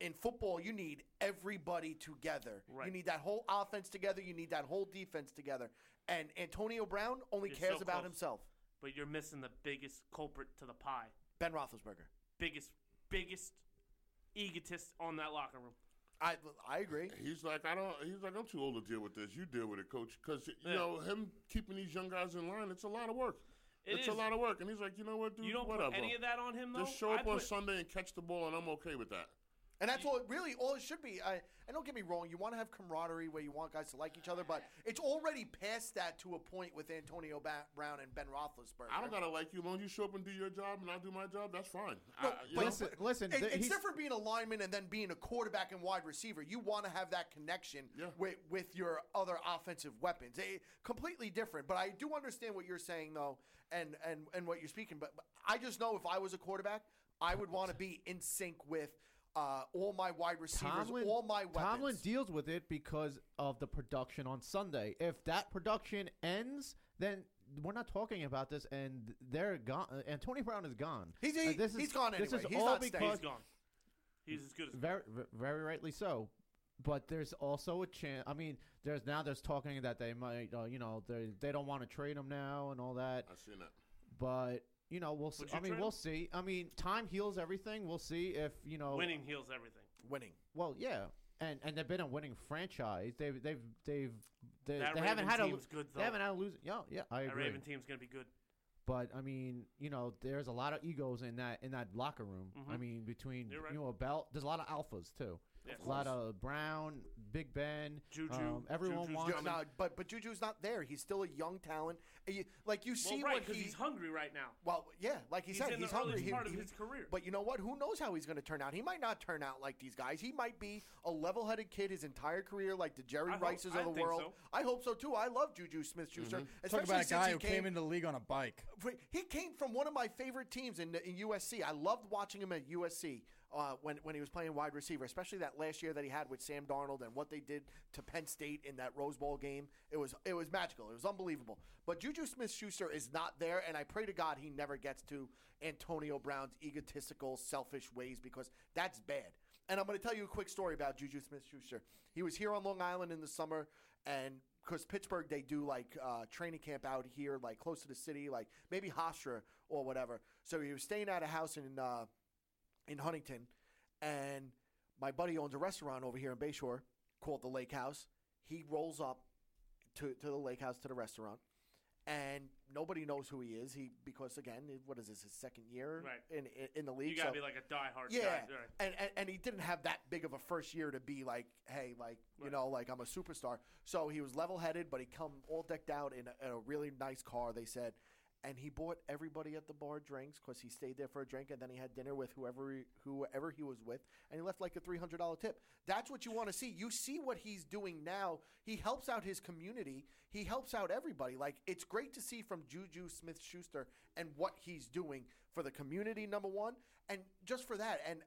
In football, you need everybody together. You need that whole offense together. You need that whole defense together. And Antonio Brown only You're cares so about close. himself. But you're missing the biggest culprit to the pie. Ben Roethlisberger. Biggest, biggest egotist on that locker room. I I agree. He's like, I don't. He's like, I'm too old to deal with this. You deal with it, coach. Because you Yeah. know him keeping these young guys in line. It's a lot of work. It it's is. a lot of work. And he's like, you know what, dude? You don't whatever. put any of that on him though. Just show I up on put- Sunday and catch the ball, and I'm okay with that. And that's all. It, really, all it should be. I, and don't get me wrong. You want to have camaraderie where you want guys to like each other, but it's already past that to a point with Antonio ba- Brown and Ben Roethlisberger. I don't gotta like you. As long as you show up and do your job and I do my job, that's fine. I, No, you but know? Listen, listen. It- th- it's different being a lineman and then being a quarterback and wide receiver. You want to have that connection Yeah. with with your other offensive weapons. Eh, completely different. But I do understand what you're saying though, and and and what you're speaking. But, but I just know if I was a quarterback, I would want to be in sync with uh, all my wide receivers, Tomlin, all my weapons. Tomlin deals with it because of the production on Sunday. If that production ends, then we're not talking about this, and they're gone. Uh, Antonio Brown is gone. He's- Uh, he- this is, he's gone This is He's all not staying. because He's gone. He's as good as very, v- very rightly so. But there's also a chance. I mean, there's now there's talking that they might, uh, you know, they they don't want to trade him now and all that. I've seen that. But you know, we'll. See. I mean, trade we'll see. I mean, time heals everything. We'll see if you know. winning heals everything. winning. Well, yeah, and and they've been a winning franchise. They've they've they've they, That they haven't had a team's good, they haven't had a losing. Yeah, yeah, I That agree. Raven team's gonna be good. But I mean, you know, there's a lot of egos in that in that locker room. I Mhm. mean, between You're right. you know a belt, there's a lot of alphas too. Yes. a lot of Brown, Big Ben, Juju. Um, everyone Juju's wants. coming. No, but but Juju's not there. He's still a young talent. And like you see well, right, what he. he's hungry right now. well, yeah, like he He's said, in the he's hungry. earliest He- part of he- his career. But you know what? Who knows how he's going to turn out? He might not turn out like these guys. He might be a level-headed kid his entire career, like the Jerry I hope- Rices I of the think world. so. I hope so too. I love Juju Smith-Schuster, Talk about a guy he who came, came into the league on a bike. He came from one of my favorite teams in, in USC. I loved watching him at USC uh, when when he was playing wide receiver, especially that last year that he had with Sam Darnold and what they did to Penn State in that Rose Bowl game. It was it was magical. It was unbelievable. But Juju Smith-Schuster is not there, and I pray to God he never gets to Antonio Brown's egotistical, selfish ways because that's bad. And I'm going to tell you a quick story about Juju Smith-Schuster. He was here on Long Island in the summer, and because Pittsburgh, they do like uh, training camp out here, like close to the city, like maybe Hofstra or whatever. So he was staying at a house in uh, in Huntington, and my buddy owns a restaurant over here in Bayshore called the Lake House. He rolls up to, to the Lake House to the restaurant, and nobody knows who he is. He because again, what is this his second year Right. in, in in the league? You gotta so- be like a diehard yeah, guy. Right. and, and and he didn't have that big of a first year to be like, hey, like you know, like I'm a superstar. So he was level headed, but he come all decked out in a, in a really nice car. They said, and he bought everybody at the bar drinks because he stayed there for a drink, and then he had dinner with whoever he, whoever he was with, and he left like a three hundred dollar tip. That's what you want to see. You see what he's doing now. He helps out his community. He helps out everybody. Like it's great to see from Juju Smith Schuster and what he's doing for the community. Number one, and just for that, and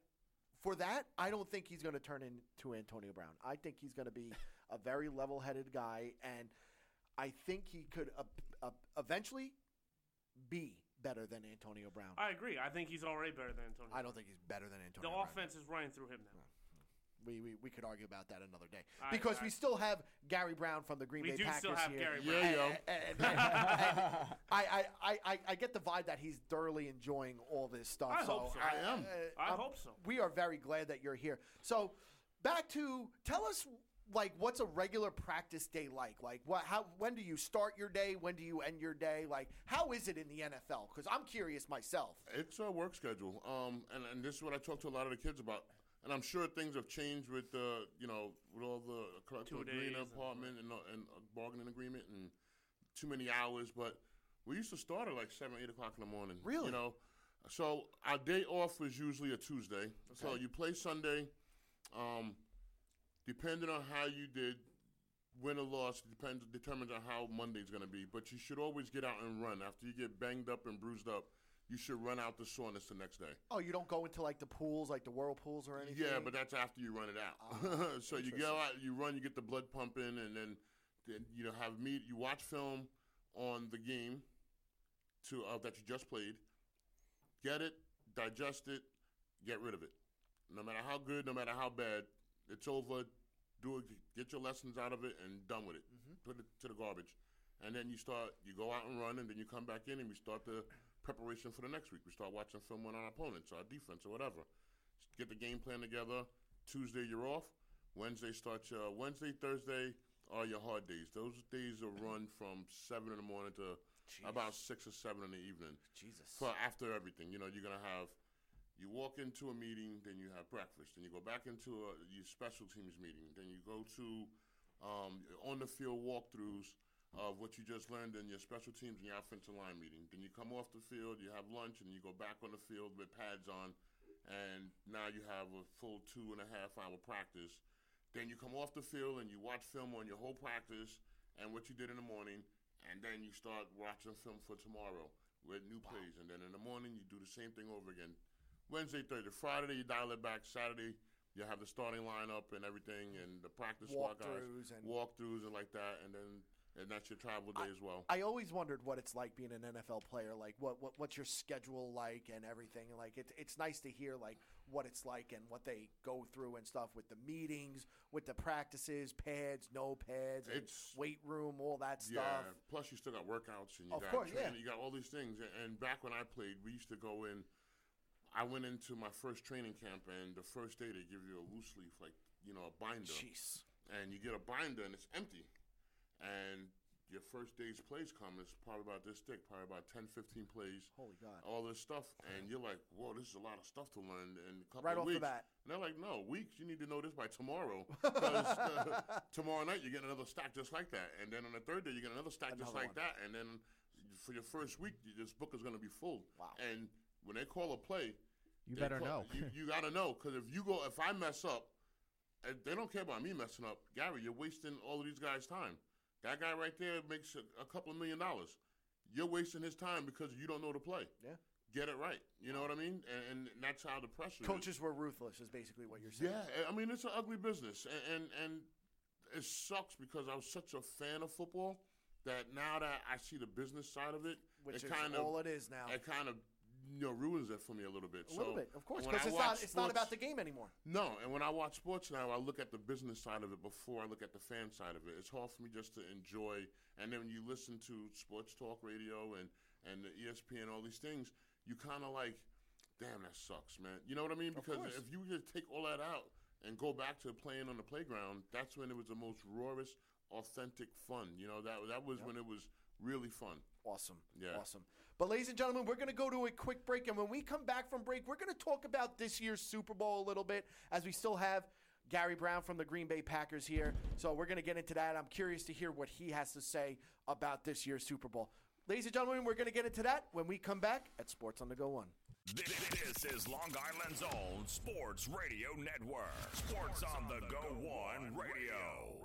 for that, I don't think he's going to turn into Antonio Brown. I think he's going to be a very level-headed guy, and I think he could uh, uh, eventually be better than Antonio Brown. I agree. I think he's already better than Antonio. I don't think he's better than the Antonio. Brown. The offense is running through him now. We, we we could argue about that another day I- because I- we still have Gary Brown from the Green We Bay do Packers still have here. Gary Yeah, yo. And- and- and- and I, I, I, I, I get the vibe that he's thoroughly enjoying all this stuff. I so hope so. I am. uh, I hope so. We are very glad that you're here. So, back to tell us like what's a regular practice day like? Like what? How? When do you start your day? When do you end your day? Like how is it in the NFL? Because I'm curious myself. It's a work schedule, um, and and this is what I talk to a lot of the kids about. And I'm sure things have changed with the, you know, with all the collective Two days agreement apartment and, uh, and uh, bargaining agreement and too many hours. But we used to start at like seven, eight o'clock in the morning. Really? You know, so our day off was usually a Tuesday. So you play Sunday. Um, depending on how you did, win or loss depends determines on how Monday's going to be. But you should always get out and run after you get banged up and bruised up. You should run out the soreness the next day. Oh, you don't go into like the pools, like the whirlpools or anything. Yeah, but that's after you run it out. Ah, so you go out, you run, you get the blood pumping, and then, then you know have meat. You watch film on the game to uh, that you just played. Get it, digest it, get rid of it. No matter how good, no matter how bad, it's over. Do it. Get your lessons out of it and done with it. Mm-hmm. Put it to the garbage, and then you start. You go out and run, and then you come back in, and we start the preparation for the next week. We start watching film on our opponents, our defense, or whatever. Get the game plan together. Tuesday you're off. Wednesday starts your Wednesday, Thursday are your hard days. Those days are run from seven in the morning to about six or seven in the evening. Jesus. For after everything, you know, you're gonna have You walk into a meeting, then you have breakfast, then you go back into a, your special teams meeting, then you go to um, on the field walkthroughs of what you just learned in your special teams and your offensive line meeting. Then you come off the field, you have lunch, and you go back on the field with pads on, and now you have a full two and a half hour practice. Then you come off the field and you watch film on your whole practice and what you did in the morning, and then you start watching film for tomorrow with new plays. And then in the morning, you do the same thing over again. Wednesday, Thursday, Friday, you dial it back. Saturday, you have the starting lineup and everything, and the practice squad guys, and- walkthroughs and like that, and then and that's your travel day as well. I always wondered what it's like being an NFL player. Like, what, what what's your schedule like and everything. Like, it's it's nice to hear like what it's like and what they go through and stuff with the meetings, with the practices, pads, no pads, and It's- weight room, all that Yeah. stuff. Plus, you still got workouts and you Of got course, training, yeah. you got all these things. And back when I played, we used to go in. I went into my first training camp, and the first day they give you a loose leaf, like you know, a binder, Jeez. and you get a binder and it's empty. And your first day's plays come, it's probably about this thick, probably about 10, 15 plays. Holy God. All this stuff, and you're like, whoa, this is a lot of stuff to learn in a couple Right of off the bat. And they're like, no, weeks. You need to know this by tomorrow. 'Cause, uh, tomorrow night you get another stack just like that, and then on the third day you get another stack just like one. that, and then for your first week, this book is going to be full. Wow. And when they call a play, You better know. You, you got to know because if you go, if I mess up, and they don't care about me messing up. Gary, you're wasting all of these guys' time. That guy right there makes a, a couple of million dollars. You're wasting his time because you don't know the play. Yeah. Get it right. You know what I mean? And, and that's how the pressure. is. Coaches were ruthless, is basically what you're saying. Yeah, I mean it's an ugly business, and, and and it sucks because I was such a fan of football that now that I see the business side of it, Which it is kind all of it is now. it kind of you know ruins it for me a little bit. A little bit, of course, because it's not watch it's not about the game anymore. no, and when I watch sports now, I look at the business side of it before I look at the fan side of it. It's hard for me just to enjoy. And then when you listen to sports talk radio and and the ESPN, all these things, you kind of like, damn, that sucks, man. You know what I mean? Because if you just take all that out and go back to playing on the playground, that's when it was the most rawest, authentic fun. You know that that was when it was really fun. Awesome. Yeah. Awesome. But, ladies and gentlemen, we're going to go to a quick break. And when we come back from break, we're going to talk about this year's Super Bowl a little bit as we still have Gary Brown from the Green Bay Packers here. So, we're going to get into that. I'm curious to hear what he has to say about this year's Super Bowl. Ladies and gentlemen, we're going to get into that when we come back at Sports on the Go One. This is Long Island's own Sports Radio Network. Sports on the Go One Radio. You,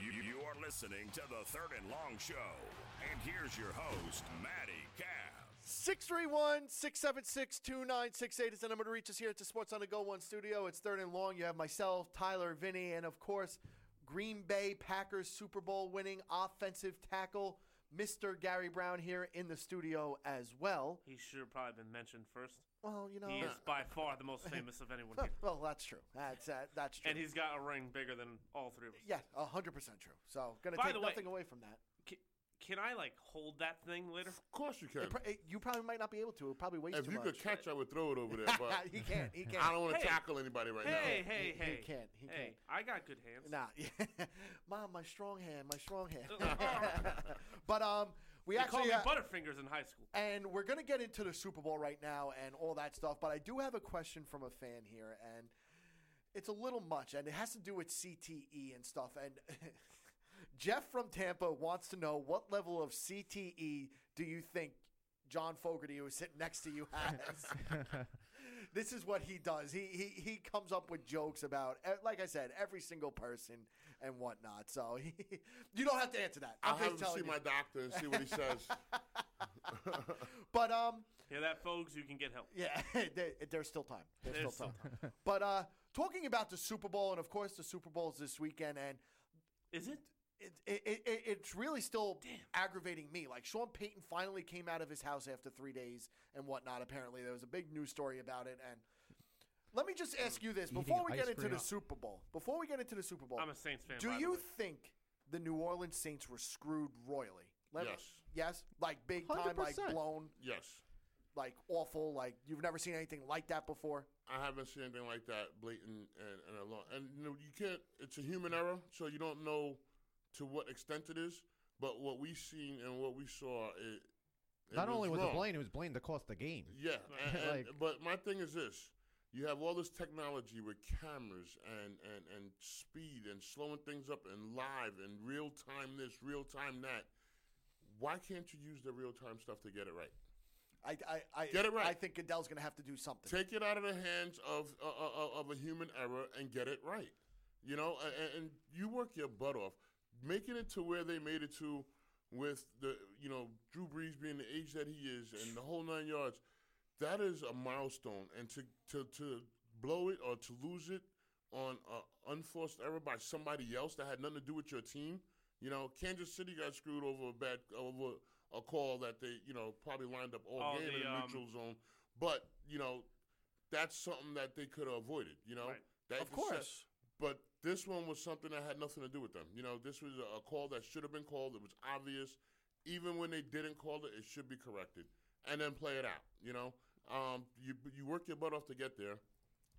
you- you are listening to the Third and Long Show. And here's your host, Matty Cav. 631 676 2968 is the number to reach us here at the Sports on the Go One studio. It's third and long. You have myself, Tyler, Vinny, and of course, Green Bay Packers Super Bowl winning offensive tackle, Mr. Gary Brown, here in the studio as well. He should have probably been mentioned first. Well, you know. He is by far the most famous of anyone here. well, that's true. That's uh, that's true. And he's got a ring bigger than all three of us. yeah, hundred percent true. So, gonna By take the way- nothing away from that. Can, can I like hold that thing later? Of course you can. It pro- it- you probably might not be able to. It probably weighs If too you much. could catch, I would throw it over there. But he can't. He can't. I don't want to Hey. tackle anybody right now. Hey, hey, He- he hey. can't, he hey, can't. I got good hands. Nah, mom, my strong hand, my strong hand. but um, we They actually called me uh, Butterfingers in high school. and we're gonna get into the Super Bowl right now and all that stuff. But I do have a question from a fan here, and it's a little much, and it has to do with CTE and stuff. And Jeff from Tampa wants to know what level of CTE do you think John Fogerty, who is sitting next to you, has? this is what he does. He he he comes up with jokes about, eh, like I said, every single person and whatnot. So he, you don't have to answer that. I'm I'll have just him see you. my doctor and see what he says. But um, Hear that, folks? You can get help. yeah, there- there's still time. There's, There's still still time. But uh, talking about the Super Bowl, and of course the Super Bowl is this weekend, and Is it? It, it, it, it- it's really still aggravating me. Like Sean Payton finally came out of his house after three days and whatnot. Apparently, there was a big news story about it. And let me just ask you this before we get into cream. the Super Bowl. Before we get into the Super Bowl, I'm a Saints fan. do by the you way. think the New Orleans Saints were screwed royally? Let- Yes. Yes, like big time, like blown, yes. like awful, like you've never seen anything like that before. I haven't seen anything like that blatant and, and a lot. And you know, you can't. It's a human error, so you don't know to what extent it is. But what we seen and what we saw, it It Not only was wrong. it Blaine, it was Blaine that cost the game. Yeah, and- and- Like- but my thing is this: you have all this technology with cameras and, and, and speed and slowing things up and live and real time this, real time that. Why can't you use the real time stuff to get it right? I, I, I, Get it right. I think Goodell's going to have to do something. Take it out of the hands of uh, uh, of a human error and get it right. You know, and, and you work your butt off, making it to where they made it to, with the you know Drew Brees being the age that he is and the whole nine yards. That is a milestone, and to to to blow it or to lose it on an unforced error by somebody else that had nothing to do with your team. You know, Kansas City got screwed over a bad over a call that they you know probably lined up all Oh, game the, in the um, neutral zone, but you know that's something that they could have avoided. You know, Right. Of could set- course. but this one was something that had nothing to do with them. You know, this was a call that should have been called. It was obvious. Even when they didn't call it, it should be corrected, and then play it out. You know, um, you you work your butt off to get there.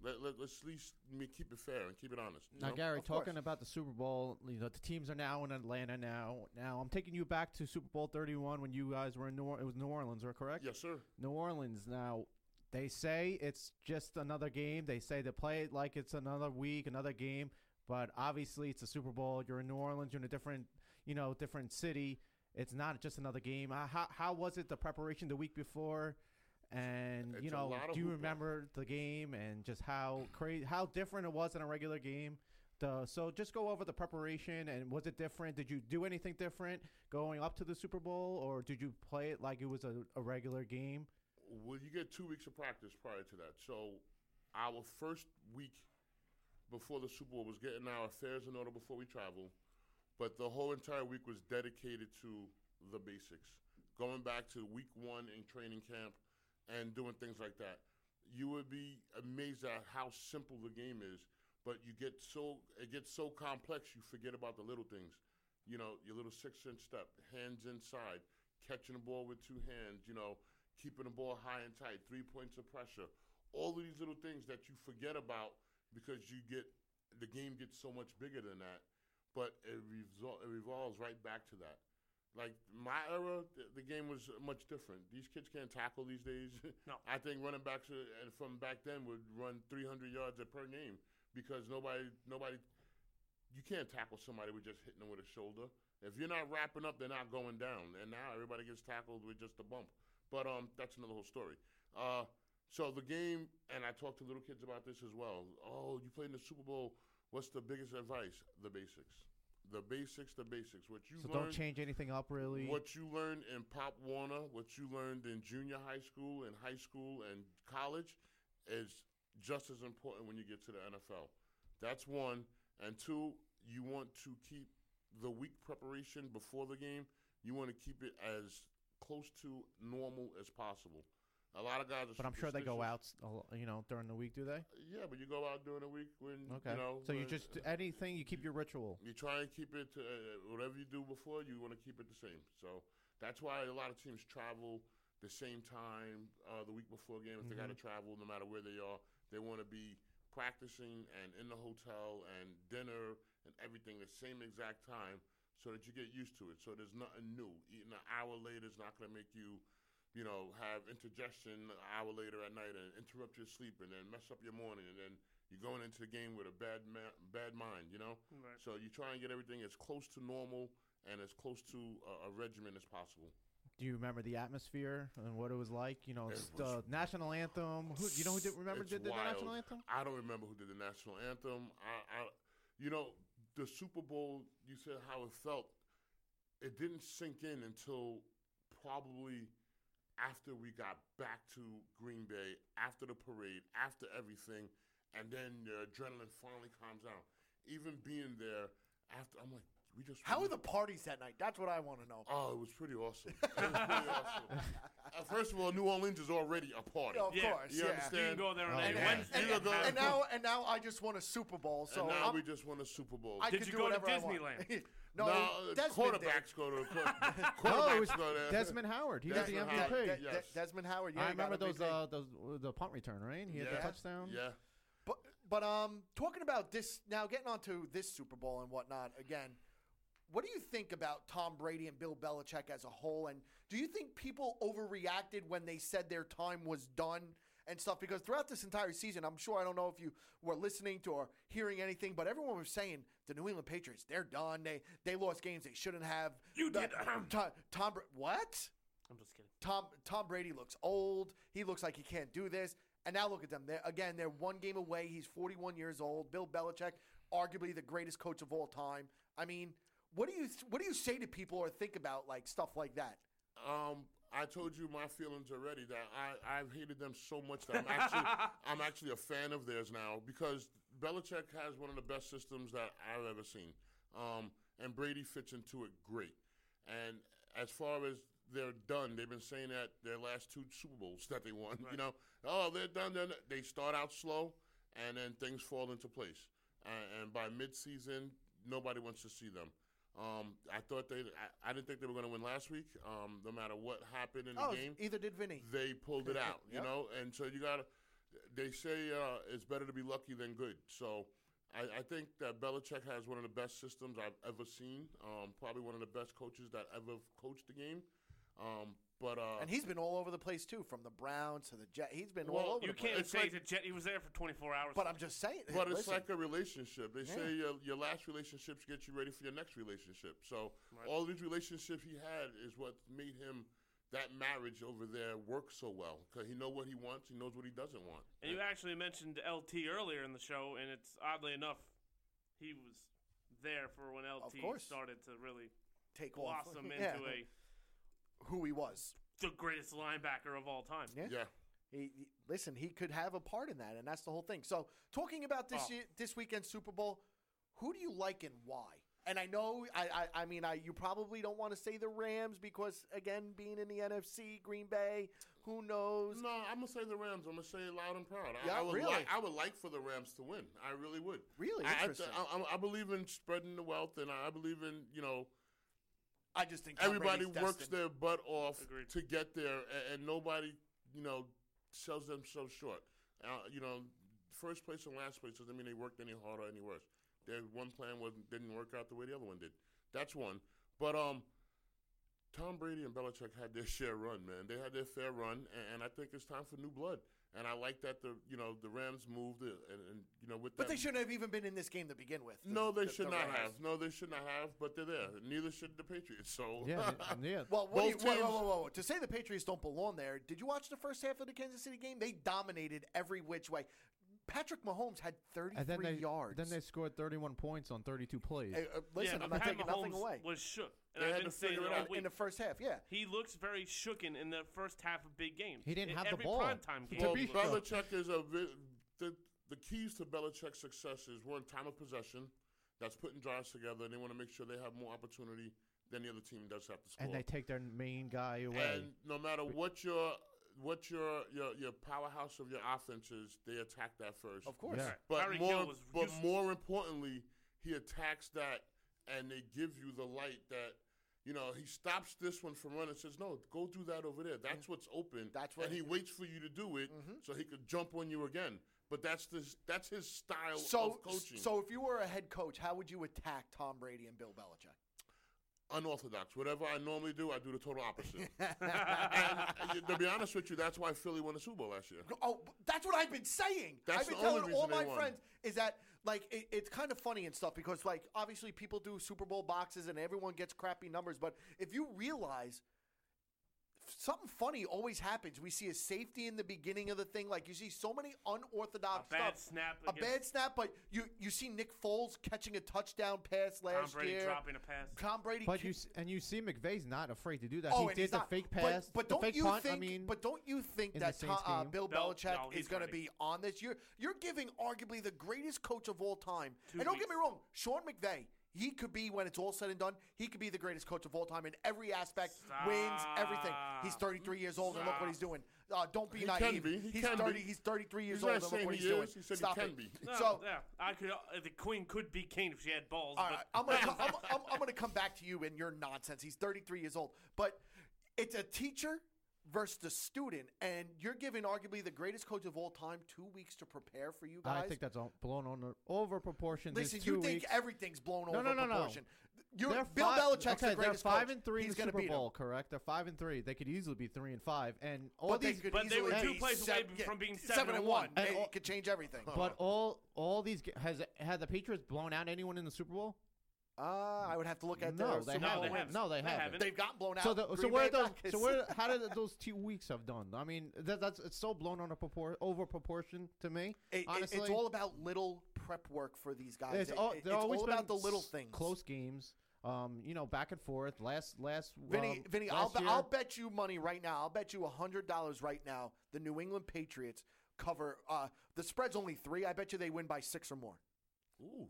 Let, let, us at least me keep it fair and keep it honest. Now, know? Gary, Of course. talking about the Super Bowl, you know the teams are now in Atlanta. Now, now I'm taking you back to Super Bowl 31 when you guys were in New. Or- It was New Orleans, or correct? Yes, sir. New Orleans. Now, they say it's just another game. They say they play it like it's another week, another game. But obviously, it's a Super Bowl. You're in New Orleans. You're in a different, you know, different city. It's not just another game. How how was it the preparation the week before? And It's you know, do you hoopla. remember the game and just how crazy, how different it was in a regular game? The, so just go over the preparation and was it different? Did you do anything different going up to the Super Bowl, or did you play it like it was a, a regular game? Well, you get two weeks of practice prior to that. So, our first week before the Super Bowl was getting our affairs in order before we travel, but the whole entire week was dedicated to the basics. Going back to week one in training camp and doing things like that. You would be amazed at how simple the game is, but you get so it gets so complex you forget about the little things. You know, your little six inch step, hands inside, catching the ball with two hands, you know, keeping the ball high and tight, three points of pressure. All of these little things that you forget about because you get the game gets so much bigger than that. But it, resol- it revolves right back to that. Like my era, the, the game was much different. These kids can't tackle these days. No. I think running backs uh, and from back then would run 300 yards per game because nobody, nobody, you can't tackle somebody with just hitting them with a shoulder. If you're not wrapping up, they're not going down. And now everybody gets tackled with just a bump. But um, that's another whole story. Uh, so the game, and I talk to little kids about this as well. Oh, you played in the Super Bowl. What's the biggest advice? The basics. The basics, the basics. What you So learned, don't change anything up really. what you learned in Pop Warner, what you learned in junior high school and high school and college is just as important when you get to the NFL. That's one. And two, you want to keep the week preparation before the game, you want to keep it as close to normal as possible. A lot of guys are but I'm sure they go out, you know, during the week. Do they? Yeah, but you go out during the week when Okay. you know. so you just anything you keep your ritual. you try and keep it to, uh, whatever you do before. You want to keep it the same. So that's why a lot of teams travel the same time uh, the week before a game. If they got to travel, no matter where they are, they want to be practicing and in the hotel and dinner and everything the same exact time, so that you get used to it. So there's nothing new. Eating an hour later is not going to make you. You know, have indigestion an hour later at night and interrupt your sleep and then mess up your morning and then you're going into the game with a bad ma- bad mind. You know, Right. so you try and get everything as close to normal and as close to a, a regimen as possible. Do you remember the atmosphere and what it was like? You know, It it's the national anthem. Who, you know who did remember It's did the national anthem? I don't remember who did the national anthem. I, I, you know, the Super Bowl. You said how it felt. It didn't sink in until probably after we got back to Green Bay, after the parade, after everything, and then the adrenaline finally calms down. Even being there after, I'm like, we just How we- were the parties that night? That's what I want to know. Oh, it was pretty awesome. It was pretty awesome. Uh, first of all, New Orleans is already a party. of Yeah, course, you yeah. understand? You can go there on Oh, yeah. Wednesday. And- and have- And now, and now, I just won a Super Bowl. So and now I'm, we just won a Super Bowl. I Did could you do go to whatever I want. Disneyland? no, no, Desmond quarterbacks did. go to No, quarterbacks it was go there. Desmond Howard. He got the MVP. Howard, De- De- Desmond Howard. Yeah, I remember those MVP. uh, those uh, the punt return, right? He had the touchdown. Yeah. But but um, talking about this now, getting on to this Super Bowl and whatnot again. what do you think about Tom Brady and Bill Belichick as a whole? And do you think people overreacted when they said their time was done and stuff? Because throughout this entire season, I'm sure I don't know if you were listening to or hearing anything, but everyone was saying the New England Patriots, they're done. They they lost games they shouldn't have. You The- did. Tom, Tom what? I'm just kidding. Tom Tom Brady looks old. He looks like he can't do this. And now look at them. They're, again, they're one game away. He's 41 years old. Bill Belichick, arguably the greatest coach of all time. I mean, what do you what do you say to people or think about like stuff like that? Um, I told you my feelings already that I I've hated them so much that I'm actually I'm actually a fan of theirs now because Belichick has one of the best systems that I've ever seen, um, and Brady fits into it great. And as far as they're done, they've been saying that their last two Super Bowls that they won. You know, oh they're done. They're. They start out slow, and then things fall into place. Uh, and by midseason, nobody wants to see them. Um, I thought they. I, I didn't think they were going to win last week. Um, no matter what happened in the Oh, game, either did Vinny. they pulled it out. You Yep. know, and so you got to. They say uh, it's better to be lucky than good. So I, I think that Belichick has one of the best systems I've ever seen. Um, probably one of the best coaches that ever coached the game. Um, but uh, And he's been all over the place too, from the Browns to the Jet. He's been Well, all over You the place. can't It's say like- that Jet. He was there for 24 hours. But I'm just saying. But it's listen, like a relationship. They Yeah. say your, your last relationships get you ready for your next relationship. So Right. all these relationships he had is what made him that marriage over there work so well because he know what he wants, he knows what he doesn't want. And you actually mentioned LT earlier in the show, and it's oddly enough, he was there for when LT started to really take off. blossom Yeah. into a who he was. the greatest linebacker of all time. Yeah. yeah. He, he- listen, he could have a part in that, and that's the whole thing. So, talking about this Oh. year, this weekend Super Bowl, who do you like and why? And I know, I, I, I mean, I you probably don't want to say the Rams because, again, being in the NFC, Green Bay, who knows? No, I'm gonna say the Rams. I'm gonna say it loud and proud. I, Yeah, I would really? like. I would like for the Rams to win. I really would. Really I, I, interesting. I, I- I believe in spreading the wealth, and I believe in you know I just think Tom everybody Brady's works destined. their butt off Agreed. to get there, and, and nobody, you know, sells themselves short. Uh, you know, first place and last place doesn't mean they worked any harder, or any worse. Their one plan wasn't didn't work out the way the other one did. That's one. But um, Tom Brady and Belichick had their share run, man. They had their fair run, and, and I think it's time for new blood. And I like that the you know the Rams moved it, and, and you know with But that, they shouldn't have even been in this game to begin with. the- No, they the- should the not Rams. have. No, they should not have. But they're there. Neither should the Patriots. So Yeah, yeah. Well, what you, Both whoa, whoa, whoa, whoa, whoa. To say the Patriots don't belong there, did you watch the first half of the Kansas City game? They dominated every which way. Patrick Mahomes had 33 and then they yards. then they scored 31 points on 32 plays. Hey, uh, listen, yeah, I'm but not Pat taking Mahomes nothing away. Was shook, and I've had been saying it it all week. in the first half, yeah. He looks very shooken in the first half of big games. He didn't In have the every ball. primetime game. To Well, be- Belichick is a vi- the the keys to Belichick's success is one time of possession, that's putting drives together, and they want to make sure they have more opportunity than the other team does have to score. and they take their main guy away. And no matter what your what your your your powerhouse of your offense is, they attack that first. Of course. Yeah. But Tyreek more was but useless. more importantly, he attacks that, and they give you the light that. You know, he stops this one from running. Says, "No, go do that over there. That's mm-hmm. what's open." That's what and he he- waits for you to do it, mm-hmm. so he could jump on you again. But that's this. That's his style So, of coaching. so if you were a head coach, how would you attack Tom Brady and Bill Belichick? Unorthodox. Whatever I normally do, I do the total opposite. and uh, to be honest with you, that's why Philly won the Super Bowl last year. Oh, that's what I've been saying. That's I've been the only telling all my they won. friends is that like it, it's kind of funny and stuff because like obviously people do Super Bowl boxes and everyone gets crappy numbers, but if you realize something funny always happens. We see a safety in the beginning of the thing, like you see so many unorthodox A unorthodox bad stuff. snap. A against bad snap, but you you see Nick Foles catching a touchdown pass Tom last Brady year. dropping a pass. Tom Brady, but ki- you s- and you see McVay's not afraid to do that. Oh, he and did the not- fake pass, But, the don't fake you punt. think? I mean, but don't you think in the that Tom, Saints uh, game. Bill Bel- Belichick no, is going to ready. be on this? You're you're giving arguably the greatest coach of all time. Two and don't get weeks. me wrong, Sean McVay. He could be when it's all said and done. He could be the greatest coach of all time in every aspect, wins everything. He's 33 years old and look what he's doing. Uh, don't be He naive. can be. He he's can 30. be. He's 33 years He's old not and look saying what he he's doing. is. He said he Stop can it. be. No, So yeah, I could. Uh, the Queen could be king if she had balls. all but I'm gonna, come, I'm, I'm, I'm gonna come back to you and your nonsense. He's 33 years old, but it's a teacher versus the student, and you're giving arguably the greatest coach of all time two weeks to prepare for you guys. I think that's all blown on over proportion. Listen, There's you think weeks. everything's blown No, over no, no, no. proportion. You're, They're Bill five, Belichick's okay, the they're five coach. and three He's in the Super beat 'em. Bowl, correct? They're five and three. They could easily be three and five, and all But they these, could But they were two be plays away seven- from being seven, seven and and one. one. It, And all- could change everything. but all all these has had the Patriots blown out anyone in the Super Bowl? Uh, I would have to look at No, their they Super No, Bowl they haven't. wins. No, they They haven't. haven't. They've gotten blown out. So, the, so where those? back So where? How did those two weeks have done? I mean, that, that's it's so blown on a propor- over proportion to me. It- it- honestly, it's all about little prep work for these guys. It's It- all, it- they're it's always all about the little s- things. close games. Um, you know, back and forth. Last last Vinny, um, Vinny, I'll, be- I'll bet you money right now. I'll bet you hundred dollars right now. The New England Patriots cover. Uh, the spread's only three. I bet you they win by six or more. Ooh.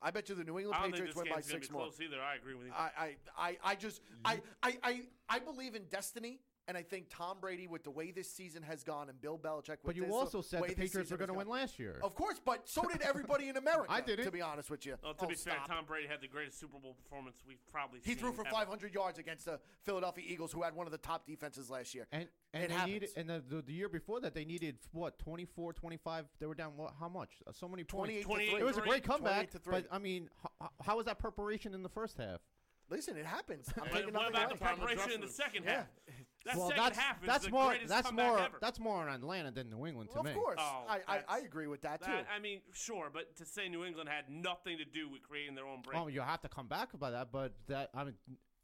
I bet you the New England I don't think Patriots win by six more. close either. I agree with you. I, I, I, I just, I, I, I, I believe in destiny, and I think Tom Brady, with the way this season has gone, and Bill Belichick. With But you this, also said way the Patriots season were going to win last year. Of course, but so did everybody in America. I didn't. To be honest with you. well, to Oh, be fair. Tom Brady had the greatest Super Bowl performance we've probably seen. He threw for ever. 500 yards against the Philadelphia Eagles, who had one of the top defenses last year. And and It they needed and the, the the year before that they needed what 24 25 they were down what how much Uh, so many points 28 to three. it was a great comeback to three. but I mean how, how was that preparation in the first half Listen, it happens. I'm But what about the preparation in the adjustments. second Yeah. half? That well second that's half is that's the more greatest that's comeback more ever. that's more on Atlanta than New England to Of me course, Oh, I, I, I that's- agree with that too. That, I mean, sure, but to say New England had nothing to do with creating their own break. oh you have to come back about that but that I mean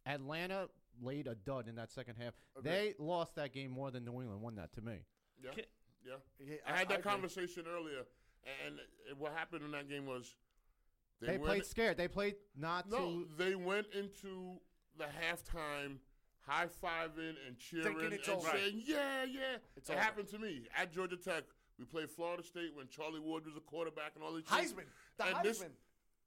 Atlanta laid a dud in that second half they lost that game more than New England won that to me Yeah. Ki- Yeah. Yeah, I had that agree. conversation earlier, and it- what happened in that game was they, went- played scared they played not No, to they went into the halftime high fiving and cheering Thinking it's and over. saying, "Yeah, yeah." It's it over. happened to me at Georgia Tech. We played Florida State when Charlie Ward was a quarterback and all these. Heisman, the and this- Heisman.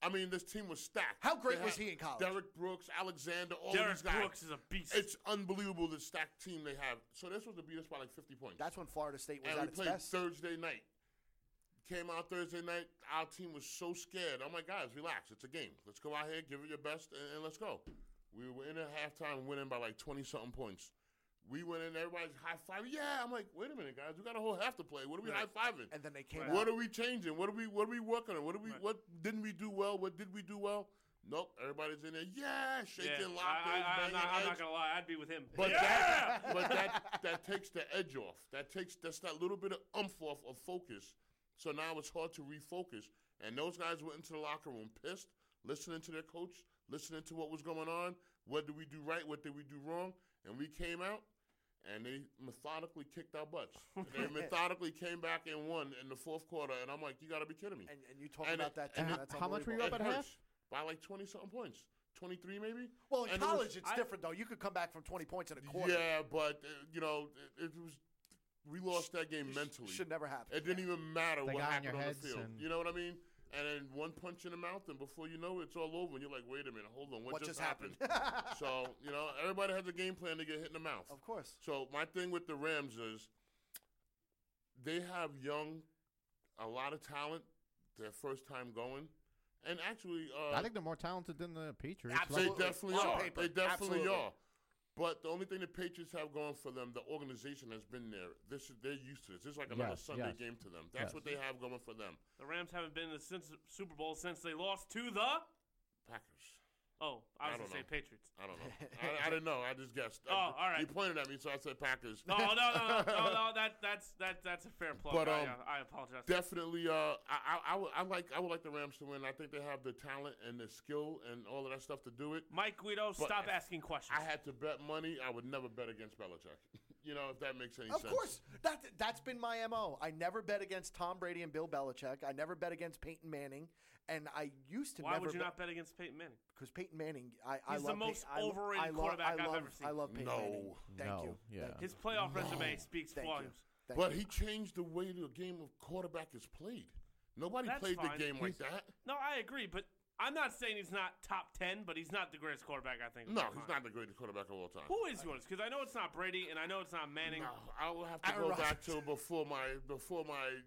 I mean, this team was stacked. How great was he in college? Derrick Brooks, Alexander, all Derrick these guys. Brooks is a beast. It's unbelievable the stacked team they have. So they're supposed to beat us by like 50 points. That's when Florida State was and at we its played best. Thursday night. Came out Thursday night. Our team was so scared. I'm like, guys, relax. It's a game. Let's go out here, give it your best, and, and let's go. We were in at halftime, winning by like 20 something points. We went in, everybody's high fiving. Yeah, I'm like, wait a minute, guys. We got a whole half to play. What are we high fiving? and then they came What are we changing? What are we What are we working on? What are we Right. What didn't we do well? What did we do well? Nope. Everybody's in there. Yeah, yeah, shaking, I, lockers, I, I, I'm, banging not, I'm not gonna lie, I'd be with him. But yeah! that, but that that takes the edge off. That takes that's that little bit of umph off of focus. So now it's hard to refocus. And those guys went into the locker room pissed, listening to their coach, listening to what was going on. What did we do right? What did we do wrong? And we came out, and they methodically kicked our butts. they methodically came back and won in the fourth quarter. And I'm like, you got to be kidding me. and, and you talked about it- that too. how- That's how much were you up It at half? by like 20 something points. 23 maybe? Well, in And it was- college, it's I- different though. You could come back from 20 points in a quarter. Yeah, but uh, you know, it, it was we lost that game mentally. Should never happen. It didn't even matter They what happened on the field. You know what I mean? And then one punch in the mouth, and before you know it, it's all over. And you're like, wait a minute, hold on, what, What just just happened? happened? so you know, everybody has a game plan to get hit in the mouth. Of course. So my thing with the Rams is they have young, a lot of talent. Their first time going, and actually, uh, I think they're more talented than the Patriots Absolutely. they definitely On are. paper, They definitely absolutely. are. But the only thing the Patriots have going for them, the organization has been there. This is they're used to this. This is like another Yes, Sunday yes. game to them. That's Yes. what they have going for them. The Rams haven't been in the since, Super Bowl since they lost to the. Packers. Oh, I I was gonna say. Patriots. I don't know. I, I didn't know. I just guessed. Oh, all right. You pointed at me, so I said Packers. No, no, no, no, no, no. That that's that that's a fair plug. But, I, um, uh, I apologize. Definitely, uh, I, I, I, would- I like I would like the Rams to win. I think they have the talent and the skill and all of that stuff to do it. Mike Guido, But stop asking questions. I had to bet money. I would never bet against Belichick. you know, if that makes any Of sense. Of course, that that's been my mo. I never bet against Tom Brady and Bill Belichick. I never bet against Peyton Manning, and I used to Why never. would you not bet against Peyton Manning? Because Peyton Manning, I, I He's the love most Peyton, I lo- overrated I love, quarterback I I've love, ever seen. I love Peyton No. Manning. Thank No, you. yeah. Thank. His playoff resume speaks Thank volumes. you. Thank But you. he changed the way the game of quarterback is played. Nobody That's played fine. the game like that. No, I agree, but I'm not saying he's not top ten, but he's not the greatest quarterback I think. No, he's not the greatest quarterback of all time. Who is yours? Because I know it's not Brady, and I know it's not Manning. No, I will have to Aaron go back Rodgers. to before my before my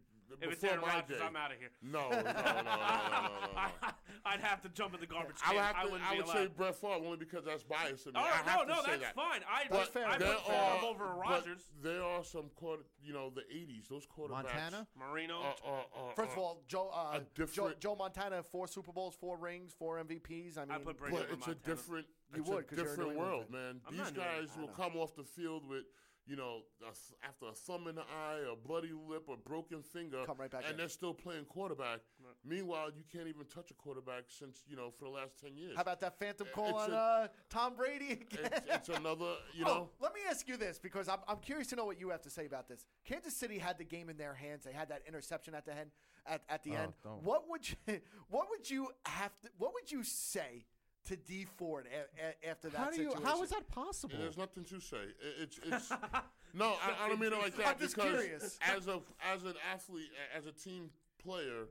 If it's before Aaron my Rodgers, day. I'm out of here. No, no, no, no, no, no, no, no. I'd have to jump in the garbage I can. would have to. wouldn't I would allowed. say Brett Favre only because that's biased in me. Oh I have no, to no, say that's that. fine. I That's put, I enough. put Favre are- over but Rodgers. There are are some quarter, you know, the '80s. Those quarterbacks. Montana? Marino. Are, are, are, First of all, Joe, uh, Joe Joe Montana, four Super Bowls, four rings, four MVPs. I mean, I put Brady But it's Montana. a different, You it's would, a 'cause you're a different world, man. These guys will come off the field with, you know, a after a thumb in the eye, a bloody lip, a broken finger, Come right back and in. they're still playing quarterback. Right. Meanwhile, you can't even touch a quarterback since you know for the last ten years. how about that phantom It's call on a- uh, Tom Brady again? it's, it's another, you Oh, know. let me ask you this because I'm, I'm curious to know what you have to say about this. Kansas City had the game in their hands. They had that interception at the end. At, at the Oh, end, don't. what would you what would you have to what would you say to Dee Ford a, a, after that How do you? situation? How is that possible? There's nothing to say. It- It's it's no, I, I don't mean it like that I'm just because curious. as a as an athlete, as a team player,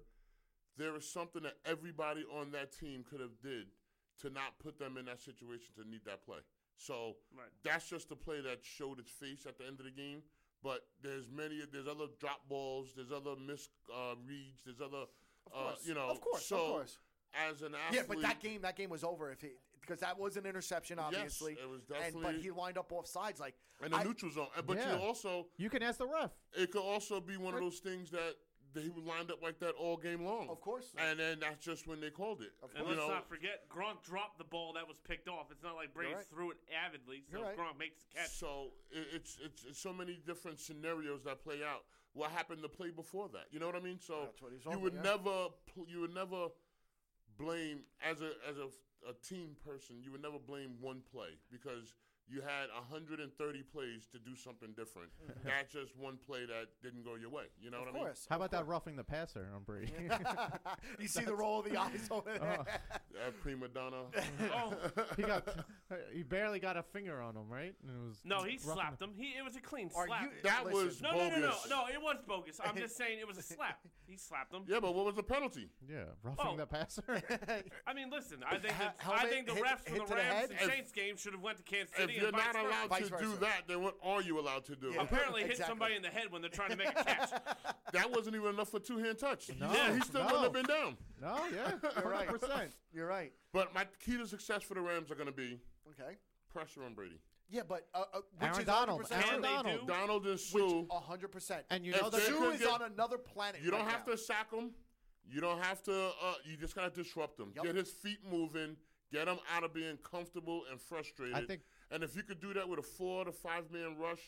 there is something that everybody on that team could have did to not put them in that situation to need that play. So Right. that's just the play that showed its face at the end of the game. But there's many, there's other drop balls, there's other mis uh, reads, there's other, Of uh, course, you know. of course, so of course. As an athlete. Yeah, but that game that game was over if he because that was an interception, obviously. Yes, it was and, but he lined up off sides like and the neutral zone. But Yeah. you also you can ask the ref. it could also be one of those things that they was lined up like that all game long. Of course. And then that's just when they called it. Of And You let's know, not forget, Gronk dropped the ball that was picked off. It's not like Brady right. threw it avidly, so right. Gronk makes the catch. so it's, it's it's so many different scenarios that play out. What happened the play before that? You know what I mean? So That's what he's you would yeah. never you would never blame as a as a, a team person. You would never blame one play because you had 130 plays to do something different. Mm-hmm. not just one play that didn't go your way. You know of what I mean? course. How about that roughing the passer on Brady? you see the roll of the eyes over there. Oh. Uh-huh. That prima donna. oh he got he barely got a finger on him, right? And it was no, he slapped him. He it was a clean Are slap. you- That Listen. was no, no, no, no, bogus. no. It was bogus. I'm just saying it was a slap. He slapped him. Yeah, but what was the penalty? Yeah, roughing Oh. the passer. I mean, listen. I think Ha- that, I helmet think the hit- refs from hit the to the Rams head? and If- Saints game should have went to Kansas If City you're and vice not versa. allowed Vice to do versa. that, then what are you allowed to do? Yeah. Apparently, hit Exactly. somebody in the head when they're trying to make a catch. That wasn't even enough for two hand touch. No, yeah, he still no. wouldn't have been down. no, yeah, You're right. hundred percent. You're right. But my key to success for the Rams are going to be Okay. pressure on Brady. Yeah, but uh, uh, which Aaron is Donald, 100% Aaron true. Donald. do- Donald and Which Suh. hundred percent. And you If know they that Suh could is get- on another planet. You don't right have now. to sack him. You don't have to. Uh, you just got to disrupt him. Yep. Get his feet moving. Get him out of being comfortable and frustrated. I think- and if you could do that with a four to five man rush,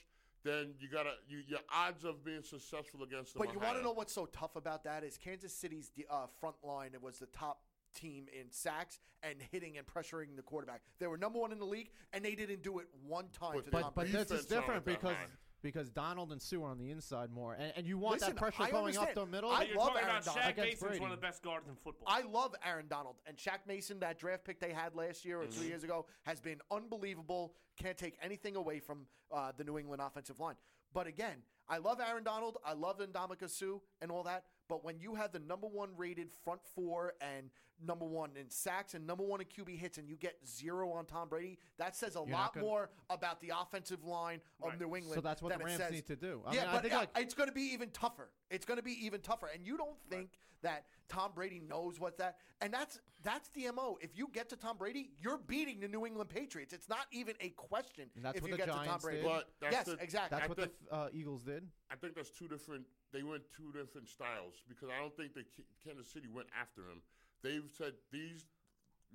then you gotta. You, your odds of being successful against them. But are you want to know what's so tough about that is Kansas City's de- uh, front line was the top team in sacks and hitting and pressuring the quarterback. They were number one in the league, and they didn't do it one time But- to But Tom but this is different because high. because Donald and Suh are on the inside more, and, and you want Listen, that pressure I going up the middle. I you're love Aaron about Donald. Shaq Against Mason's one of the best guards in football. I love Aaron Donald and Shaq Mason. That draft pick they had last year or Mm-hmm. two years ago has been unbelievable. Can't take anything away from uh, the New England offensive line. But again, I love Aaron Donald. I love Ndamukong Suh and all that. But when you have the number one rated front four and number one in sacks and number one in QB hits, and you get zero on Tom Brady, that says a You're lot gonna- more about the offensive line of Right. New England. So that's what than the it Rams says- need to do. I yeah, mean, I but think, uh, like- it's going to be even tougher. It's going to be even tougher, and you don't think that Tom Brady knows what's that? And that's that's the mo. If you get to Tom Brady, you're beating the New England Patriots. It's not even a question And that's if what you the get to Tom Giants Brady. did. But yes, the- exactly. That's I what think- the uh, Eagles did. I think that's two different. They went two different styles because I don't think that K- Kansas City went after him. They've said these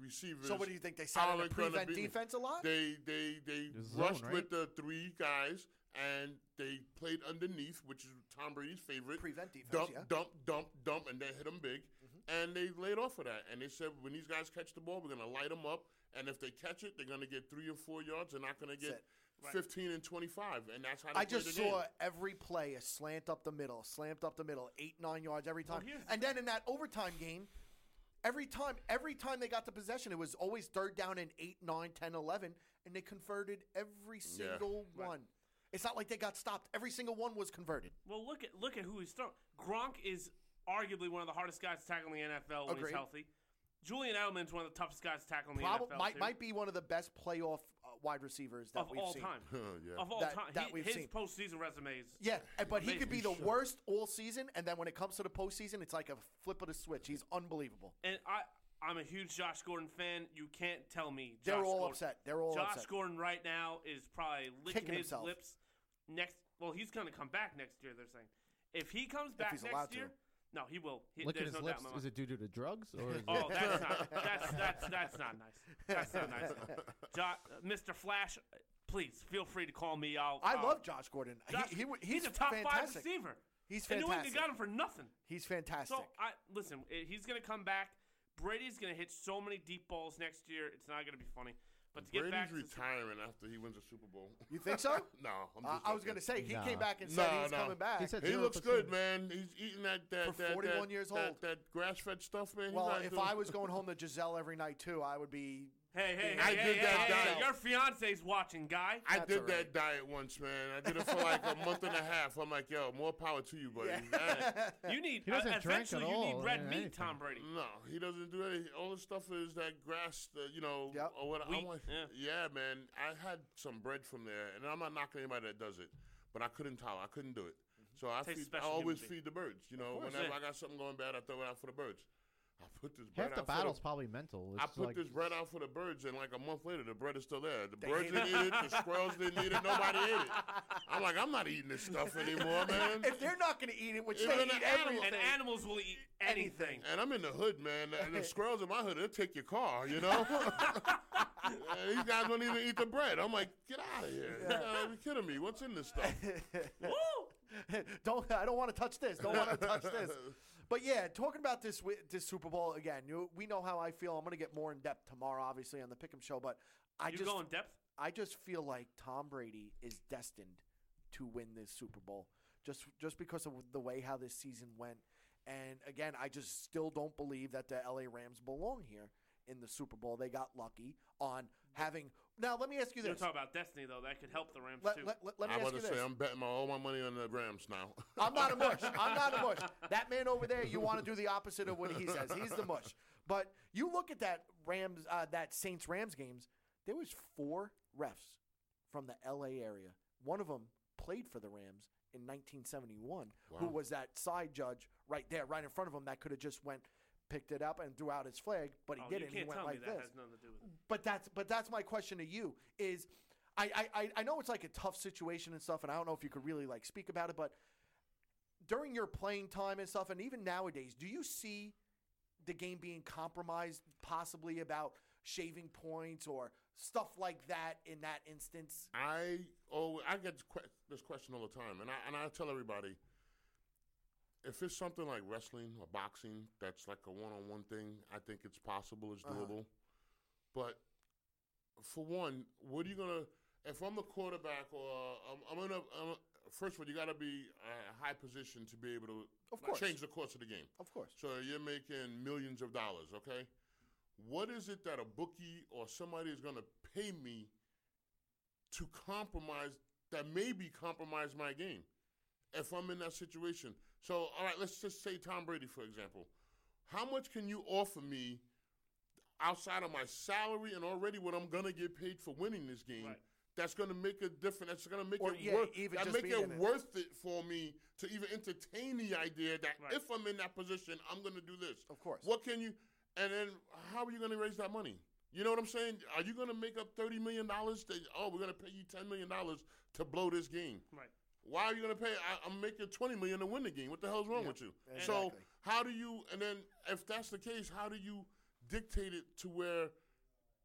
receivers. so what do you think? They sat in a gonna prevent defense a lot. They they they The zone, rushed right? with the three guys and they played underneath, which is Tom Brady's favorite. Prevent defense, Dump, yeah. dump, dump, dump, and they hit them big. Mm-hmm. And they laid off of that. And they said when these guys catch the ball, we're gonna light them up. And if they catch it, they're gonna get three or four yards. They're not gonna get. Right. 15 and 25. And that's how they I just the game. saw every play a slant up the middle, slant up the middle, eight nine yards every time. and then in that overtime game, every time every time they got the possession, it was always third down and eight, nine, 10, 11, and they converted every single Right. one. It's not like they got stopped. Every single one was converted. Well, look at look at who he's throwing. Gronk is arguably one of the hardest guys to tackle in the NFL when Agreed. he's healthy. Julian Edelman's one of the toughest guys to tackle in the Probably NFL. might, too. might be one of the best playoff uh, wide receivers that of we've all seen. time. yeah. Of all That- time, that He- we've his seen. postseason resume is Yeah, and- but he could be the Amazing. worst all season, and then when it comes to the postseason, it's like a flip of the switch. He's unbelievable. And I, I'm a huge Josh Gordon fan. You can't tell me. They're Josh all Gordon, upset. They're all Josh upset. Gordon right now is probably licking Kicking his himself. lips next. Well, he's going to come back next year. They're saying if he comes back he's allowed next to. year, no, he will. He, Look at there's his no lips. doubt in my mind. Is it due to the drugs or? Is Oh, it that's not that's that's that's not nice. That's not nice. Jo- uh, Mr. Flash, uh, please feel free to call me. I'll. I love Josh Gordon. Josh, he, he, w- he's, he's, a top five fantastic. receiver. He's fantastic. And New England fantastic. got him for nothing. He's fantastic. So I listen. eh, He's gonna come back. Brady's gonna hit so many deep balls next year. It's not gonna be funny. But to get back Brady's to retiring after he wins a Super Bowl. you think so? no, I'm Uh, just I was going to say he Nah. came back and said Nah, he's nah. coming back. He said He 0%. looks good, man. He's eating that that For that, 41 that, years that, old. that grass-fed stuff, man. He's well, not if doing- I was going home to Gisele every night too, I would be. Hey, hey, hey, I hey, did hey, that hey, diet. hey, your fiance's watching, guy. I That's did all right. that diet once, man. I did it for like a month and a half. I'm like, yo, more power to you, buddy. Yeah. You need He doesn't uh, drink at eventually you need red meat, anything. Tom Brady. No, he doesn't do anything. All the stuff is that grass, uh, you know, Yep. or what. Wheat, I'm like, yeah. man. I had some bread from there, and I'm not knocking anybody that does it, but I couldn't tolerate. I couldn't do it. So I, feed, I always feed the birds. You know, course, whenever yeah. I got something going bad, I throw it out for the birds. I put this bread Half the out for battle's the, probably mental. I put like, this bread out for the birds, and like a month later, the bread is still there. The birds didn't eat it. The squirrels didn't eat it. Nobody ate it. I'm like, I'm not eating this stuff anymore, man. if they're not going to eat it, which Even they the eat animal- everything. And animals will eat anything. And I'm in the hood, man. And the squirrels in my hood, they'll take your car, you know? These guys don't even eat the bread. I'm like, get out of here. You gotta be kidding me. What's in this stuff? Woo! don't I don't want to touch this. Don't want to touch this. But yeah, talking about this this Super Bowl again. You, we know how I feel. I'm going to get more in depth tomorrow, obviously, on the Pick'em Show. But I you just go in depth? I just feel like Tom Brady is destined to win this Super Bowl just just because of the way how this season went. And again, I just still don't believe that the LA Rams belong here in the Super Bowl. They got lucky on having. Now, let me ask you You're this. talking about destiny, though. That could help the Rams Let, too. let, let, let me I'm ask about you to this. say, I'm betting my, all my money on the Rams now. I'm not a mush. I'm not a mush. That man over there, you want to do the opposite of what he says. He's the mush. But you look at that Rams, uh, that Saints Rams games. There was four refs from the L.A. area. One of them played for the Rams in 1971. Who was that side judge right there, right in front of him, that could have just went, picked it up and threw out his flag, but he oh, didn't. He went tell like me that this has nothing to do with it. but that's but that's my question to you is I, I I- I know it's like a tough situation and stuff and I don't know if you could really like speak about it but during your playing time and stuff and even nowadays do you see the game being compromised possibly about shaving points or stuff like that in that instance I oh I get this this question all the time, and I and I tell everybody if it's something like wrestling or boxing that's like a one-on-one thing, I think it's possible, it's Uh-huh. doable. But for one, what are you gonna? If I'm the quarterback, or I'm, I'm gonna, I'm, first of all, you got to be a high position to be able to Of course. change the course of the game. of course So you're making millions of dollars, okay? What is it that a bookie or somebody is going to pay me to compromise that maybe compromise my game if I'm in that situation? So, all right, let's just say Tom Brady, for example. How much can you offer me outside of my salary and already what I'm going to get paid for winning this game? Right. That's going to make a difference. That's going to make Or, it yeah, worth. even that make it worth it for me to even entertain the idea that Right. if I'm in that position, I'm going to do this. Of course. What can you? And then how are you going to raise that money? You know what I'm saying? Are you going to make up thirty million dollars? Oh, we're going to pay you ten million dollars to blow this game. Right. Why are you going to pay? I, I'm making twenty million to win the game. What the hell's wrong with you? So how do you? And then if that's the case, how do you dictate it to where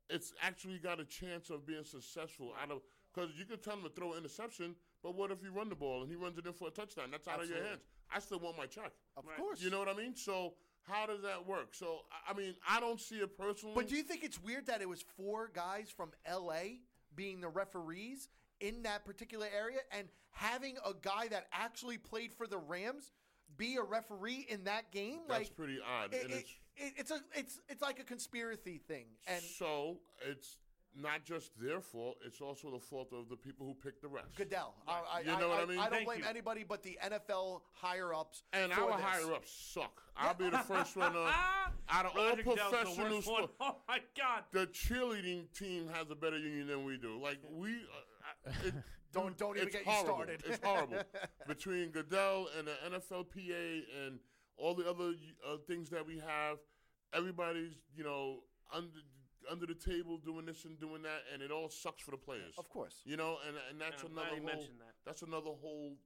it's actually got a chance of being successful? Out of because you can tell him to throw an interception, but what if you run the ball and he runs it in for a touchdown? That's out of your hands. I still want my check. of Right. course You know what I mean? So how does that work? So I- I mean, I don't see it personally. But do you think it's weird that it was four guys from LA being the referees in that particular area and having a guy that actually played for the Rams be a referee in that game? that's like pretty odd. it, and it- it's it- it's a it's it's like a conspiracy thing. And so it's not just their fault; it's also the fault of the people who picked the refs. Goodell, I, I, You know what I mean? I don't Thank blame you. anybody but the NFL higher ups. And for our this. higher ups suck. I'll be the first one. To, out of all Roger Goodell's the professional worst one. sport, Oh my God. the cheerleading team has a better union than we do. Like we, uh, I- it, Don't- don't even it's get you started. It's horrible between Goodell and the NFLPA and all the other uh, things that we have. Everybody's, you know, under under the table doing this and doing that, and it all sucks for the players. Of course. You know, and and that's And I'm glad another you whole, mentioned that. That's another whole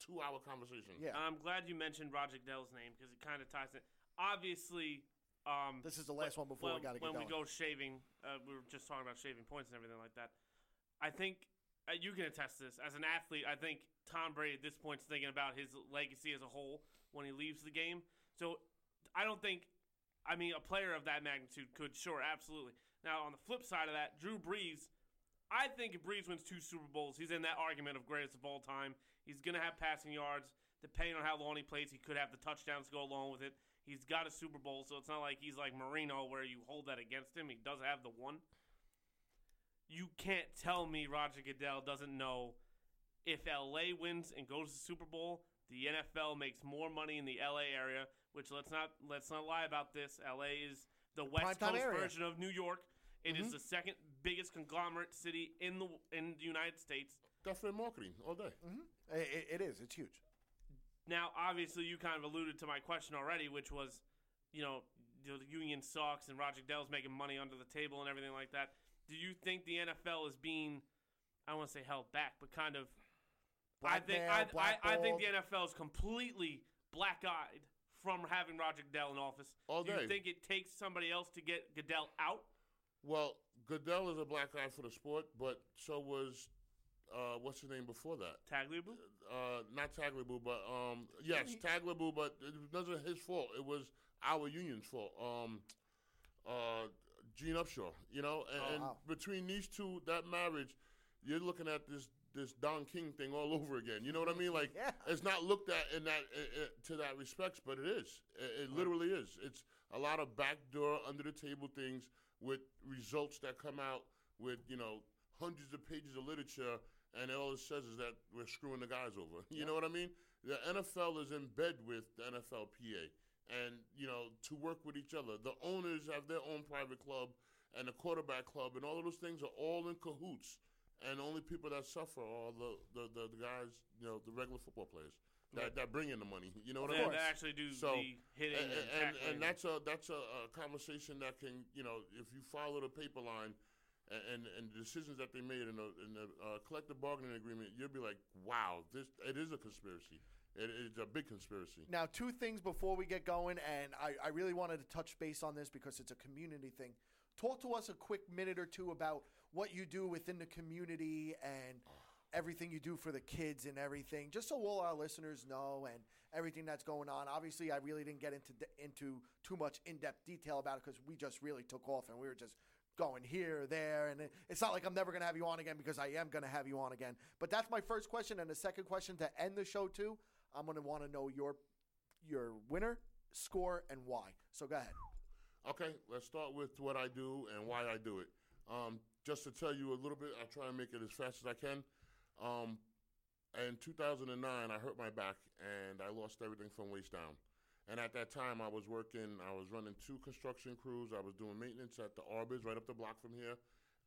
two-hour conversation. Yeah. I'm glad you mentioned Roger Goodell's name because it kind of ties in. Obviously, um, This is the last one before well, we got to get when going. we go shaving, uh, we were just talking about shaving points and everything like that. I think Uh, you can attest to this as an athlete. I think Tom Brady at this point is thinking about his legacy as a whole when he leaves the game. So I don't think. I mean, a player of that magnitude could, sure, absolutely. Now, on the flip side of that, Drew Brees, I think if Brees wins two Super Bowls, he's in that argument of greatest of all time. He's going to have passing yards. Depending on how long he plays, he could have the touchdowns to go along with it. He's got a Super Bowl, so it's not like he's like Marino where you hold that against him. He does have the one. You can't tell me Roger Goodell doesn't know if LA wins and goes to the Super Bowl, the NFL makes more money in the LA area, which let's not let's not lie about this. LA is the West Primetime Coast area. version of New York. It is Mhm. the second biggest conglomerate city in the in the United States. Definitely marketing all day. I- I- it is. It's huge. Now, obviously, you kind of alluded to my question already, which was, you know, the union sucks and Roger Goodell's making money under the table and everything like that. Do you think the NFL is being, I don't want to say held back, but kind of, I think I, I, I think the. NFL is completely black-eyed from having Roger Goodell in office. All Do day. you think it takes somebody else to get Goodell out? Well, Goodell is a black eye for the sport, but so was uh, what's his name before that? Tagliabue? Uh, not Tagliabue, but um, yes, Tagliabue, but it wasn't his fault. It was our union's fault. Um, uh, Gene Upshaw, you know, and, Oh, and between these two, that marriage, you're looking at this this Don King thing all over again. You know what I mean? Like Yeah. it's not looked at in that uh, uh, to that respects, but it is. It, it literally is. It's a lot of backdoor, under the table things with results that come out with you know hundreds of pages of literature, and all it says is that we're screwing the guys over. You know what I mean? The NFL is in bed with the NFLPA, and you know to work with each other. The owners have their own private club, and the quarterback club, and all of those things are all in cahoots. And the only people that suffer are the, the, the, the guys, you know, the regular football players that, that bring in the money. You know what I mean? they actually do So, the hitting and, and, and, and that's a that's a, a conversation that can you know if you follow the paper line and and, and the decisions that they made in the in the uh, collective bargaining agreement, you'll be like, wow, this it is a conspiracy. It is a big conspiracy. Now, two things before we get going, and I, I really wanted to touch base on this because it's a community thing. Talk to us a quick minute or two about what you do within the community and everything you do for the kids and everything, just so all our listeners know and everything that's going on. Obviously, I really didn't get into into too much in depth detail about it because we just really took off and we were just going here, there, and it- it's not like I'm never going to have you on again because I am going to have you on again. But that's my first question, and the second question to end the show too. I'm going to want to know your your winner, score, and why. So go ahead. Okay, let's start with what I do and why I do it. Um, just to tell you a little bit, I try and make it as fast as I can. Um, in 2009, I hurt my back and I lost everything from waist down. And at that time, I was working, I was running two construction crews. I was doing maintenance at the Arbors right up the block from here.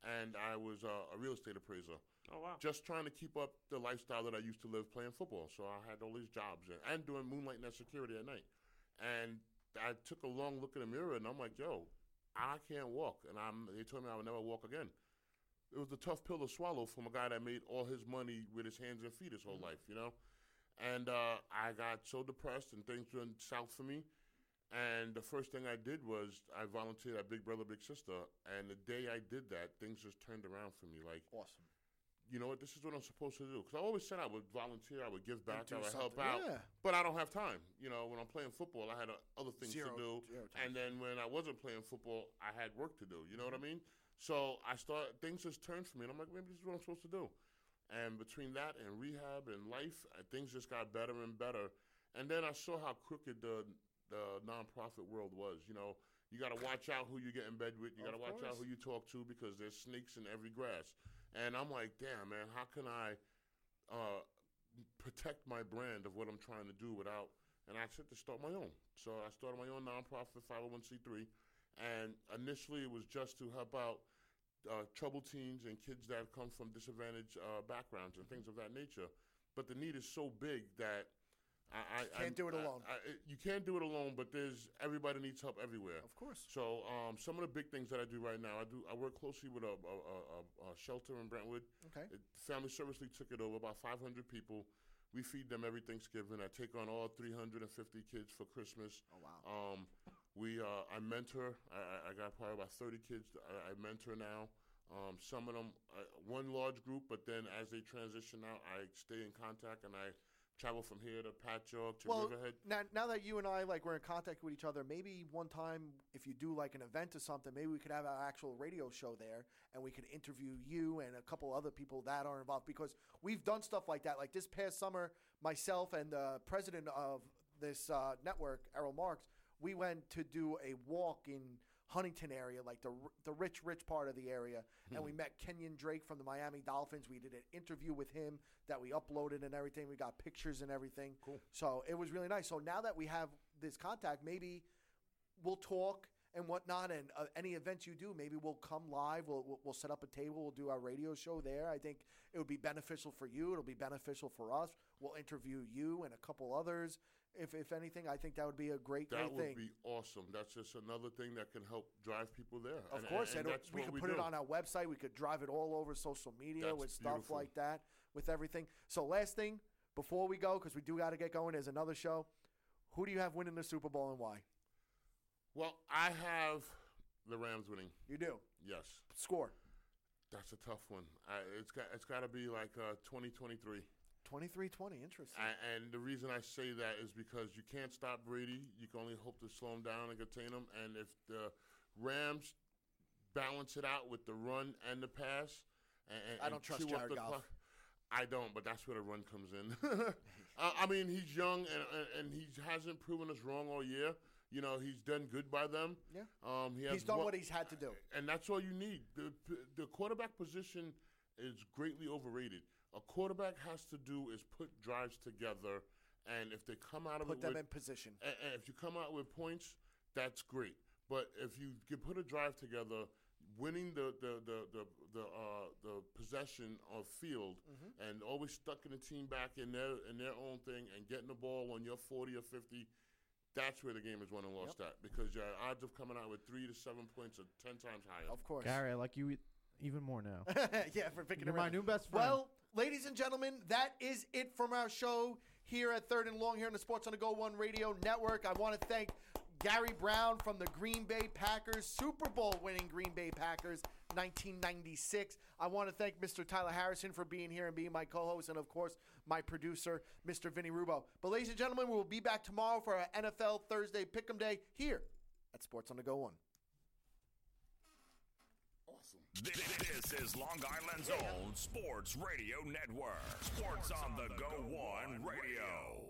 And I was uh, a real estate appraiser oh, wow. just trying to keep up the lifestyle that I used to live playing football. So I had all these jobs and, and doing moonlight net security at night. And I took a long look in the mirror and I'm like, yo, I can't walk. And I'm, they told me I would never walk again. It was a tough pill to swallow from a guy that made all his money with his hands and feet his whole life, you know? And uh, I got so depressed and things went south for me. And the first thing I did was I volunteered at Big Brother Big Sister. And the day I did that, things just turned around for me. Like, Awesome. You know what, this is what I'm supposed to do. Because I always said I would volunteer, I would give back, I would help out. Yeah. But I don't have time. You know, when I'm playing football, I had uh, other things Zero- to do. and then when I wasn't playing football, I had work to do. You know what I mean? So I start things just turned for me, and I'm like, maybe this is what I'm supposed to do. And between that and rehab and life, uh, things just got better and better. And then I saw how crooked the the nonprofit world was. You know, you got to watch out who you get in bed with. You got to watch out who you talk to because there's snakes in every grass. And I'm like, damn, man, how can I uh, protect my brand of what I'm trying to do without? And I said to start my own. So I started my own nonprofit 501c3. And initially, it was just to help out uh, troubled teens and kids that come from disadvantaged uh, backgrounds and things of that nature. But the need is so big that I, I Can't I- do it alone. I- you can't do it alone, but there's everybody needs help everywhere. Of course. So um, some of the big things that I do right now, I do I work closely with a, a, a, a, shelter in Brentwood. Okay. It, Family Service League took it over, about 500 people. We feed them every Thanksgiving. I take on all 350 kids for Christmas. Oh, wow. Um, we uh, I mentor. I, I- I got probably about 30 kids that I, I mentor now. Um, some of them, uh, one large group, but then as they transition out, I stay in contact and I travel from here to Patchogue to Well, Riverhead. now, now that you and I like we're in contact with each other, maybe one time if you do like an event or something, maybe we could have an actual radio show there, and we could interview you and a couple other people that are involved because we've done stuff like that. Like this past summer, myself and the president of this uh, network, Errol Marks, we went to do a walk in Huntington area, like the the rich, rich part of the area, and we met Kenyan Drake from the Miami Dolphins. We did an interview with him that we uploaded and everything. We got pictures and everything. Cool. So it was really nice. So now that we have this contact, maybe we'll talk and whatnot. And uh, any events you do, maybe we'll come live. We'll, we'll we'll set up a table. We'll do our radio show there. I think it would be beneficial for you. It'll be beneficial for us. We'll interview you and a couple others. If if anything, I think that would be a great That great thing. That would be awesome. That's just another thing that can help drive people there. Of And- course, and, and, we could we put it on our website. We could drive it all over social media That's with stuff beautiful. like that, with everything. So, last thing before we go, because we do got to get going, there's another show. Who do you have winning the Super Bowl and why? Well, I have the Rams winning. You do Yes, score that's a tough one. I, it's got it's got to be like uh, 2023. 23-20. Interesting. I, and the reason I say that is because you can't stop Brady. You can only hope to slow him down and contain him. And if the Rams balance it out with the run and the pass, and, and I don't trust Jared Goff. clock- I don't, but that's where the run comes in. I mean, he's young and, and he hasn't proven us wrong all year. You know, he's done good by them. Yeah. Um, he has He's done one- what he's had to do. and that's all you need. The the quarterback position is greatly overrated. A quarterback has to do is put drives together, and if they come out of Put it them with, in position. and, and if you come out with points, that's great. But if you can put a drive together, winning the the the the the, uh, the possession of field, Mm-hmm. and always stucking the team back in their in their own thing, and getting the ball on your forty or fifty. That's where the game is won and lost at because your odds of coming out with three to seven points are ten times higher. Of course. Gary, I like you e- even more now. yeah, for picking You're my new best friend. Well, ladies and gentlemen, that is it from our show here at Third and Long here on the Sports on the Go One Radio Network. I want to thank Gary Brown from the Green Bay Packers, Super Bowl winning Green Bay Packers, 1996. I want to thank Mr. Tyler Harrison for being here and being my co-host, and of course my producer, Mr. Vinny Rubo. But ladies and gentlemen, we will be back tomorrow for our NFL Thursday Pick'em Day here at Sports on the Go One. Awesome. This is Long Island's own Sports Radio Network. Sports on the Go One Radio.